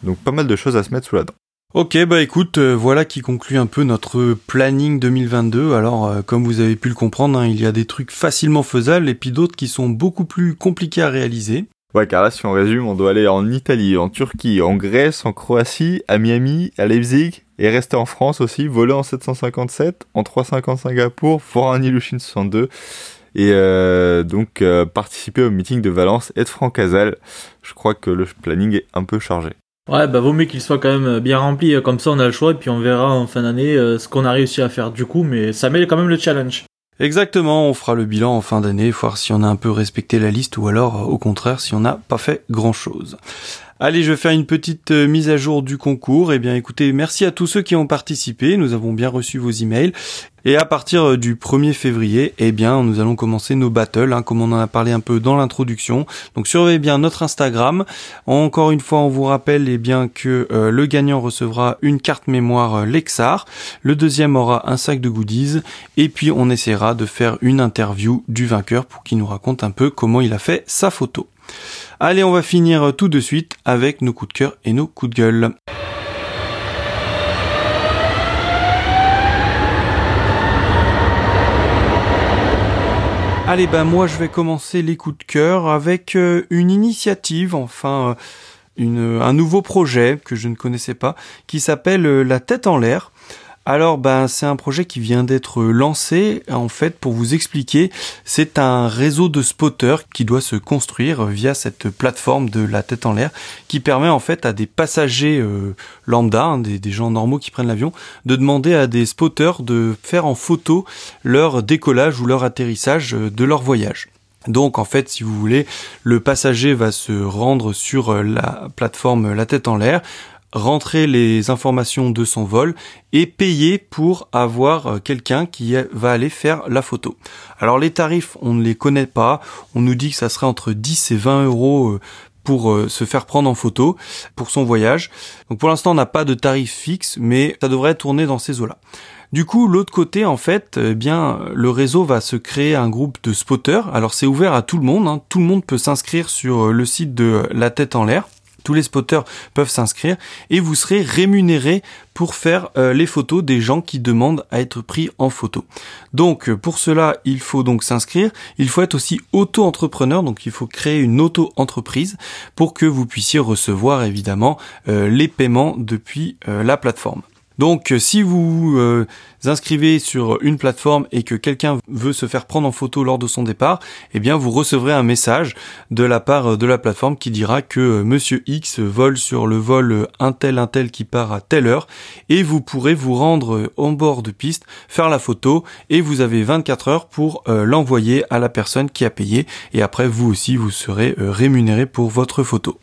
donc pas mal de choses à se mettre sous la dent. Ok, bah écoute, euh, voilà qui conclut un peu notre planning 2022. Alors, euh, comme vous avez pu le comprendre, hein, il y a des trucs facilement faisables et puis d'autres qui sont beaucoup plus compliqués à réaliser. Ouais, car là, si on résume, on doit aller en Italie, en Turquie, en Grèce, en Croatie, à Miami, à Leipzig, et rester en France aussi, voler en 757, en 350 Singapour, voir un Ilyushin 62. et euh, donc participer au meeting de Valence et de Franck Hazal. Je crois que le planning est un peu chargé. Ouais, bah vaut mieux qu'il soit quand même bien rempli, comme ça on a le choix et puis on verra en fin d'année ce qu'on a réussi à faire du coup, mais ça met quand même le challenge. Exactement, on fera le bilan en fin d'année, voir si on a un peu respecté la liste ou alors au contraire si on n'a pas fait grand chose. Allez, je vais faire une petite euh, mise à jour du concours. Eh bien, écoutez, merci à tous ceux qui ont participé. Nous avons bien reçu vos emails. Et à partir euh, du 1er février, eh bien, nous allons commencer nos battles, hein, comme on en a parlé un peu dans l'introduction. Donc, surveillez bien notre Instagram. Encore une fois, on vous rappelle, eh bien, que euh, le gagnant recevra une carte mémoire Lexar. Le deuxième aura un sac de goodies. Et puis, on essaiera de faire une interview du vainqueur pour qu'il nous raconte un peu comment il a fait sa photo. Allez, on va finir tout de suite avec nos coups de cœur et nos coups de gueule. Allez, ben moi je vais commencer les coups de cœur avec euh, une initiative, enfin euh, un nouveau projet que je ne connaissais pas, qui s'appelle euh, La tête en l'air. Alors, ben, c'est un projet qui vient d'être lancé. En fait, pour vous expliquer, c'est un réseau de spotters qui doit se construire via cette plateforme de la tête en l'air, qui permet en fait à des passagers euh, lambda, hein, des, des, gens normaux qui prennent l'avion, de demander à des spotters de faire en photo leur décollage ou leur atterrissage euh, de leur voyage. Donc en fait, si vous voulez, le passager va se rendre sur euh, la plateforme La tête en l'air, rentrer les informations de son vol et payer pour avoir euh, quelqu'un qui va aller faire la photo. Alors les tarifs, on ne les connaît pas. On nous dit que ça serait entre 10 et 20 euros euh, pour euh, se faire prendre en photo pour son voyage. Donc pour l'instant, on n'a pas de tarif fixe, mais ça devrait tourner dans ces eaux-là. Du coup, l'autre côté, en fait, eh bien, le réseau va se créer un groupe de spotters. Alors, c'est ouvert à tout le monde. Hein. Tout le monde peut s'inscrire sur le site de La Tête en l'air tous les spotters peuvent s'inscrire et vous serez rémunéré pour faire euh, les photos des gens qui demandent à être pris en photo. Donc euh, pour cela, il faut donc s'inscrire, il faut être aussi auto-entrepreneur, donc il faut créer une auto-entreprise pour que vous puissiez recevoir évidemment euh, les paiements depuis la plateforme. Donc si vous inscrivez sur une plateforme et que quelqu'un veut se faire prendre en photo lors de son départ, eh bien vous recevrez un message de la part de la plateforme qui dira que euh, monsieur X vole sur le vol un tel un tel qui part à telle heure et vous pourrez vous rendre en bord de piste, faire la photo et vous avez 24 heures pour euh, l'envoyer à la personne qui a payé et après vous aussi vous serez euh, rémunéré pour votre photo.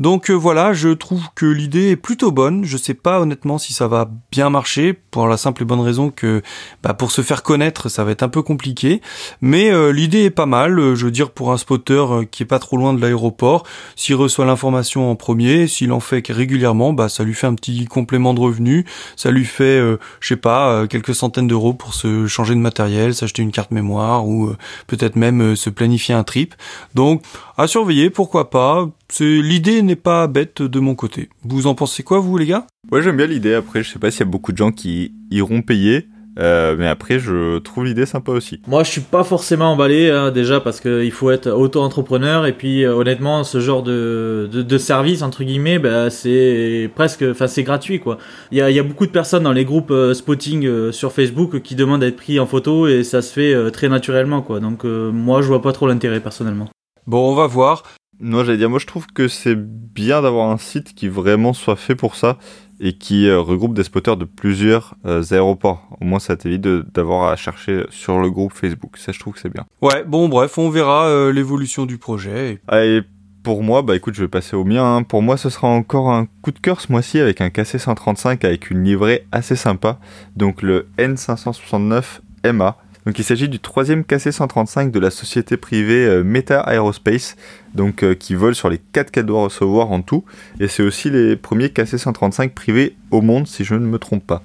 Donc voilà, je trouve que l'idée est plutôt bonne, je sais pas honnêtement si ça va bien marcher pour la simple et bonne raison que bah, pour se faire connaître, ça va être un peu compliqué. Mais euh, l'idée est pas mal. Euh, je veux dire, pour un spotter euh, qui est pas trop loin de l'aéroport, s'il reçoit l'information en premier, s'il en fait régulièrement, bah ça lui fait un petit complément de revenu. Ça lui fait, je sais pas, quelques centaines d'euros pour se changer de matériel, s'acheter une carte mémoire ou peut-être même se planifier un trip. Donc à surveiller, pourquoi pas. C'est l'idée n'est pas bête de mon côté. Vous en pensez quoi, vous les gars? Ouais, j'aime bien l'idée. Après, je sais pas s'il y a beaucoup de gens qui iront payer. Euh, mais après, je trouve l'idée sympa aussi. Moi, je suis pas forcément emballé hein, déjà parce qu'il faut être auto-entrepreneur et puis euh, honnêtement, ce genre de, de, service entre guillemets, bah, c'est presque, enfin c'est gratuit quoi. Il y a, y a, beaucoup de personnes dans les groupes euh, spotting sur Facebook qui demandent à être pris en photo et ça se fait très naturellement quoi. Donc moi, je vois pas trop l'intérêt personnellement. Bon, on va voir. Non, j'allais dire, moi je trouve que c'est bien d'avoir un site qui vraiment soit fait pour ça et qui euh, regroupe des spotters de plusieurs euh, aéroports. Au moins, ça t'évite d'avoir à chercher sur le groupe Facebook. Ça, je trouve que c'est bien. Ouais, bon, bref, on verra euh, l'évolution du projet. Et... pour moi, bah écoute, je vais passer au mien. Hein. Pour moi, ce sera encore un coup de cœur ce mois-ci avec un KC135 avec une livrée assez sympa. Donc le N569 MA. Donc il s'agit du troisième KC-135 de la société privée euh, Meta Aerospace, donc euh, qui vole sur les 4 qu'elle doit recevoir en tout, et c'est aussi les premiers KC-135 privés au monde si je ne me trompe pas.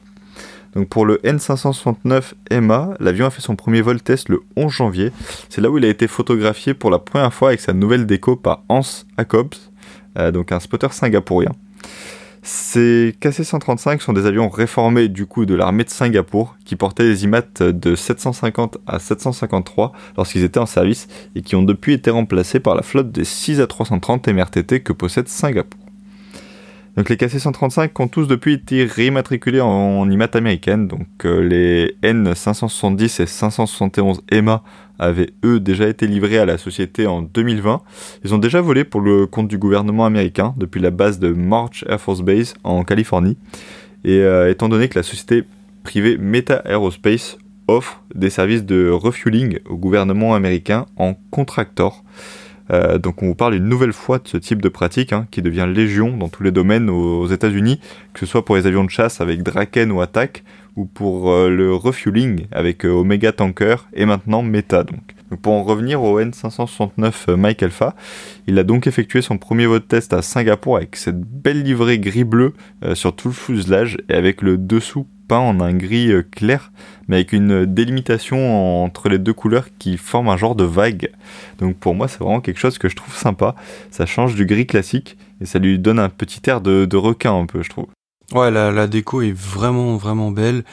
Donc pour le N569 MA, l'avion a fait son premier vol test le 11 janvier. C'est là où il a été photographié pour la première fois avec sa nouvelle déco par Hans Jacobs, euh, donc un spotter singapourien. Ces KC-135 sont des avions réformés du coup de l'armée de Singapour qui portaient des IMAT de 750 à 753 lorsqu'ils étaient en service et qui ont depuis été remplacés par la flotte des 6 à 330 MRTT que possède Singapour. Donc les KC-135 ont tous depuis été rématriculés en, IMAT américaine. Donc euh, les N570 et 571 EMA avaient eux déjà été livrés à la société en 2020. Ils ont déjà volé pour le compte du gouvernement américain depuis la base de March Air Force Base en Californie. Et euh, étant donné que la société privée Meta Aerospace offre des services de refueling au gouvernement américain en contractor. Euh, donc on vous parle une nouvelle fois de ce type de pratique hein, qui devient légion dans tous les domaines aux, États-Unis, que ce soit pour les avions de chasse avec Draken ou Attack, ou pour euh, le refueling avec euh, Omega Tanker et maintenant Meta. Donc. pour en revenir au N569 Mike Alpha, il a donc effectué son premier vote test à Singapour avec cette belle livrée gris-bleu sur tout le fuselage et avec le dessous peint en un gris clair mais avec une délimitation entre les deux couleurs qui forme un genre de vague. Donc pour moi, c'est vraiment quelque chose que je trouve sympa. Ça change du gris classique et ça lui donne un petit air de, requin un peu, je trouve. Ouais, la, la déco est vraiment, vraiment belle.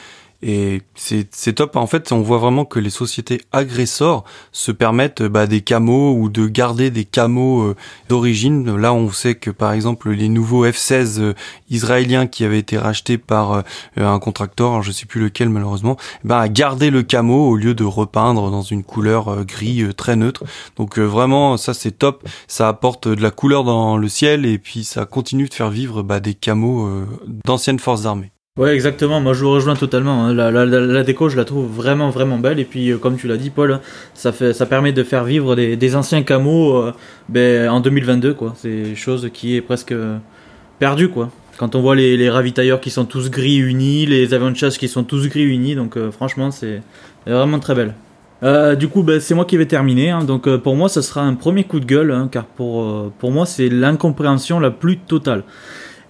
Et c'est top. En fait, on voit vraiment que les sociétés agresseurs se permettent bah, des camos ou de garder des camos euh, d'origine. Là, on sait que par exemple les nouveaux F-16 euh, israéliens qui avaient été rachetés par euh, un contracteur, je sais plus lequel malheureusement, bah, a gardé le camo au lieu de repeindre dans une couleur gris très neutre. Donc vraiment, ça c'est top. Ça apporte de la couleur dans le ciel et puis ça continue de faire vivre bah, des camos d'anciennes forces armées. Ouais, exactement. Moi, je vous rejoins totalement. Hein. La, déco, je la trouve vraiment, vraiment belle. Et puis, euh, comme tu l'as dit, Paul, ça, fait, ça permet de faire vivre des, anciens camos euh, ben, en 2022, quoi. C'est chose qui est presque perdue, quoi. Quand on voit les, ravitailleurs qui sont tous gris unis, les avions de qui sont tous gris unis, donc euh, franchement, c'est vraiment très belle. du coup, ben, c'est moi qui vais terminer. Hein. Donc, pour moi, ce sera un premier coup de gueule, hein, car pour, pour moi, c'est l'incompréhension la plus totale.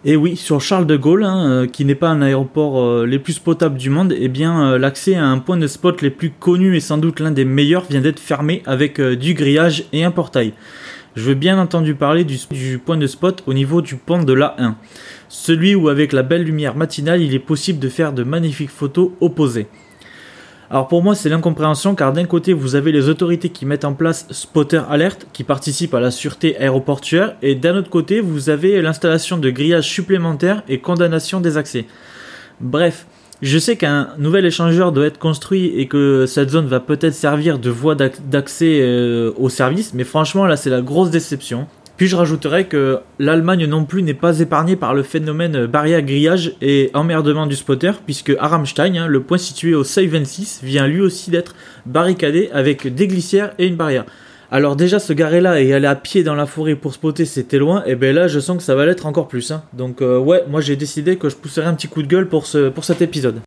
Et oui, sur Charles de Gaulle, hein, euh, qui n'est pas un aéroport euh, les plus potables du monde, eh bien euh, l'accès à un point de spot les plus connus et sans doute l'un des meilleurs vient d'être fermé avec du grillage et un portail. Je veux bien entendu parler du, du, point de spot au niveau du pont de l'A1. Celui où avec la belle lumière matinale il est possible de faire de magnifiques photos opposées. Alors pour moi, c'est l'incompréhension car d'un côté, vous avez les autorités qui mettent en place Spotter Alert qui participent à la sûreté aéroportuaire et d'un autre côté, vous avez l'installation de grillages supplémentaires et condamnation des accès. Bref, je sais qu'un nouvel échangeur doit être construit et que cette zone va peut-être servir de voie d'accès euh, au service, mais franchement là c'est la grosse déception. Puis je rajouterais que l'Allemagne non plus n'est pas épargnée par le phénomène barrière-grillage et emmerdement du spotter, puisque à hein, le point situé au seuil 26, vient lui aussi d'être barricadé avec des glissières et une barrière. Alors déjà se garer là et aller à pied dans la forêt pour spotter c'était loin, et ben là je sens que ça va l'être encore plus. Hein. Donc euh, ouais, moi j'ai décidé que je pousserai un petit coup de gueule pour, ce, pour cet épisode.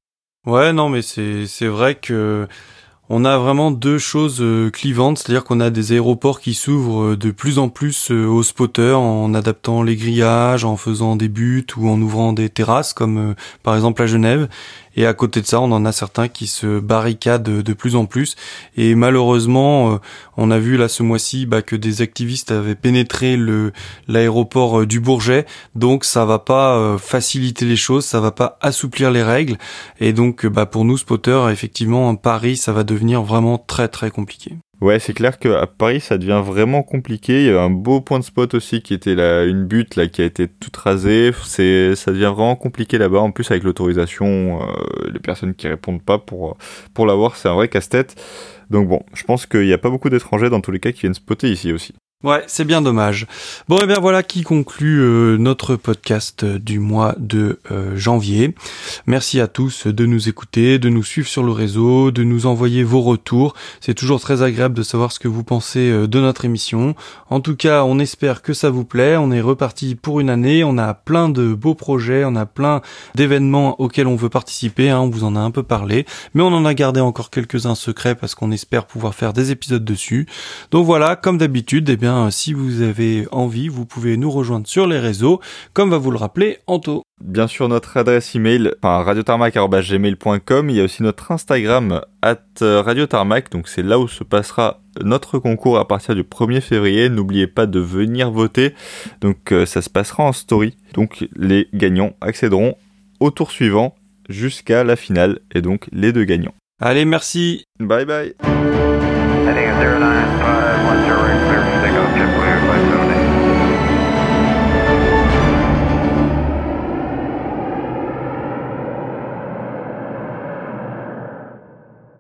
Ouais non mais c'est vrai que on a vraiment deux choses euh, clivantes, c'est-à-dire qu'on a des aéroports qui s'ouvrent euh, de plus en plus euh, aux spotters en adaptant les grillages, en faisant des buts ou en ouvrant des terrasses comme par exemple à Genève. Et à côté de ça, on en a certains qui se barricadent de plus en plus. Et malheureusement, euh, on a vu là ce mois-ci bah, que des activistes avaient pénétré l'aéroport euh, du Bourget. Donc ça va pas euh, faciliter les choses, ça va pas assouplir les règles. Et donc bah, pour nous spotters, effectivement, Paris, ça va devenir vraiment très très compliqué. Ouais, c'est clair qu'à Paris, ça devient vraiment compliqué. Il y avait un beau point de spot aussi qui était là, une butte là qui a été toute rasée. C'est, ça devient vraiment compliqué là-bas. En plus, avec l'autorisation, euh, les personnes qui répondent pas pour pour l'avoir, c'est un vrai casse-tête. Donc bon, je pense qu'il n'y a pas beaucoup d'étrangers dans tous les cas qui viennent spotter ici aussi. Ouais, c'est bien dommage. Bon, et eh bien voilà qui conclut euh, notre podcast du mois de euh, janvier. Merci à tous de nous écouter, de nous suivre sur le réseau, de nous envoyer vos retours. C'est toujours très agréable de savoir ce que vous pensez euh, de notre émission. En tout cas, on espère que ça vous plaît. On est reparti pour une année. On a plein de beaux projets, on a plein d'événements auxquels on veut participer. Hein. on vous en a un peu parlé, mais on en a gardé encore quelques-uns secrets parce qu'on espère pouvoir faire des épisodes dessus. Donc voilà, comme d'habitude, eh bien si vous avez envie, vous pouvez nous rejoindre sur les réseaux, comme va vous le rappeler Anto. Bien sûr, notre adresse email, enfin, radiotarmac.gmail.com. Il y a aussi notre Instagram, at radiotarmac. Donc, c'est là où se passera notre concours à partir du 1er février. N'oubliez pas de venir voter. Donc, euh, ça se passera en story. Donc, les gagnants accéderont au tour suivant jusqu'à la finale. Et donc, les deux gagnants. Allez, merci. Bye bye.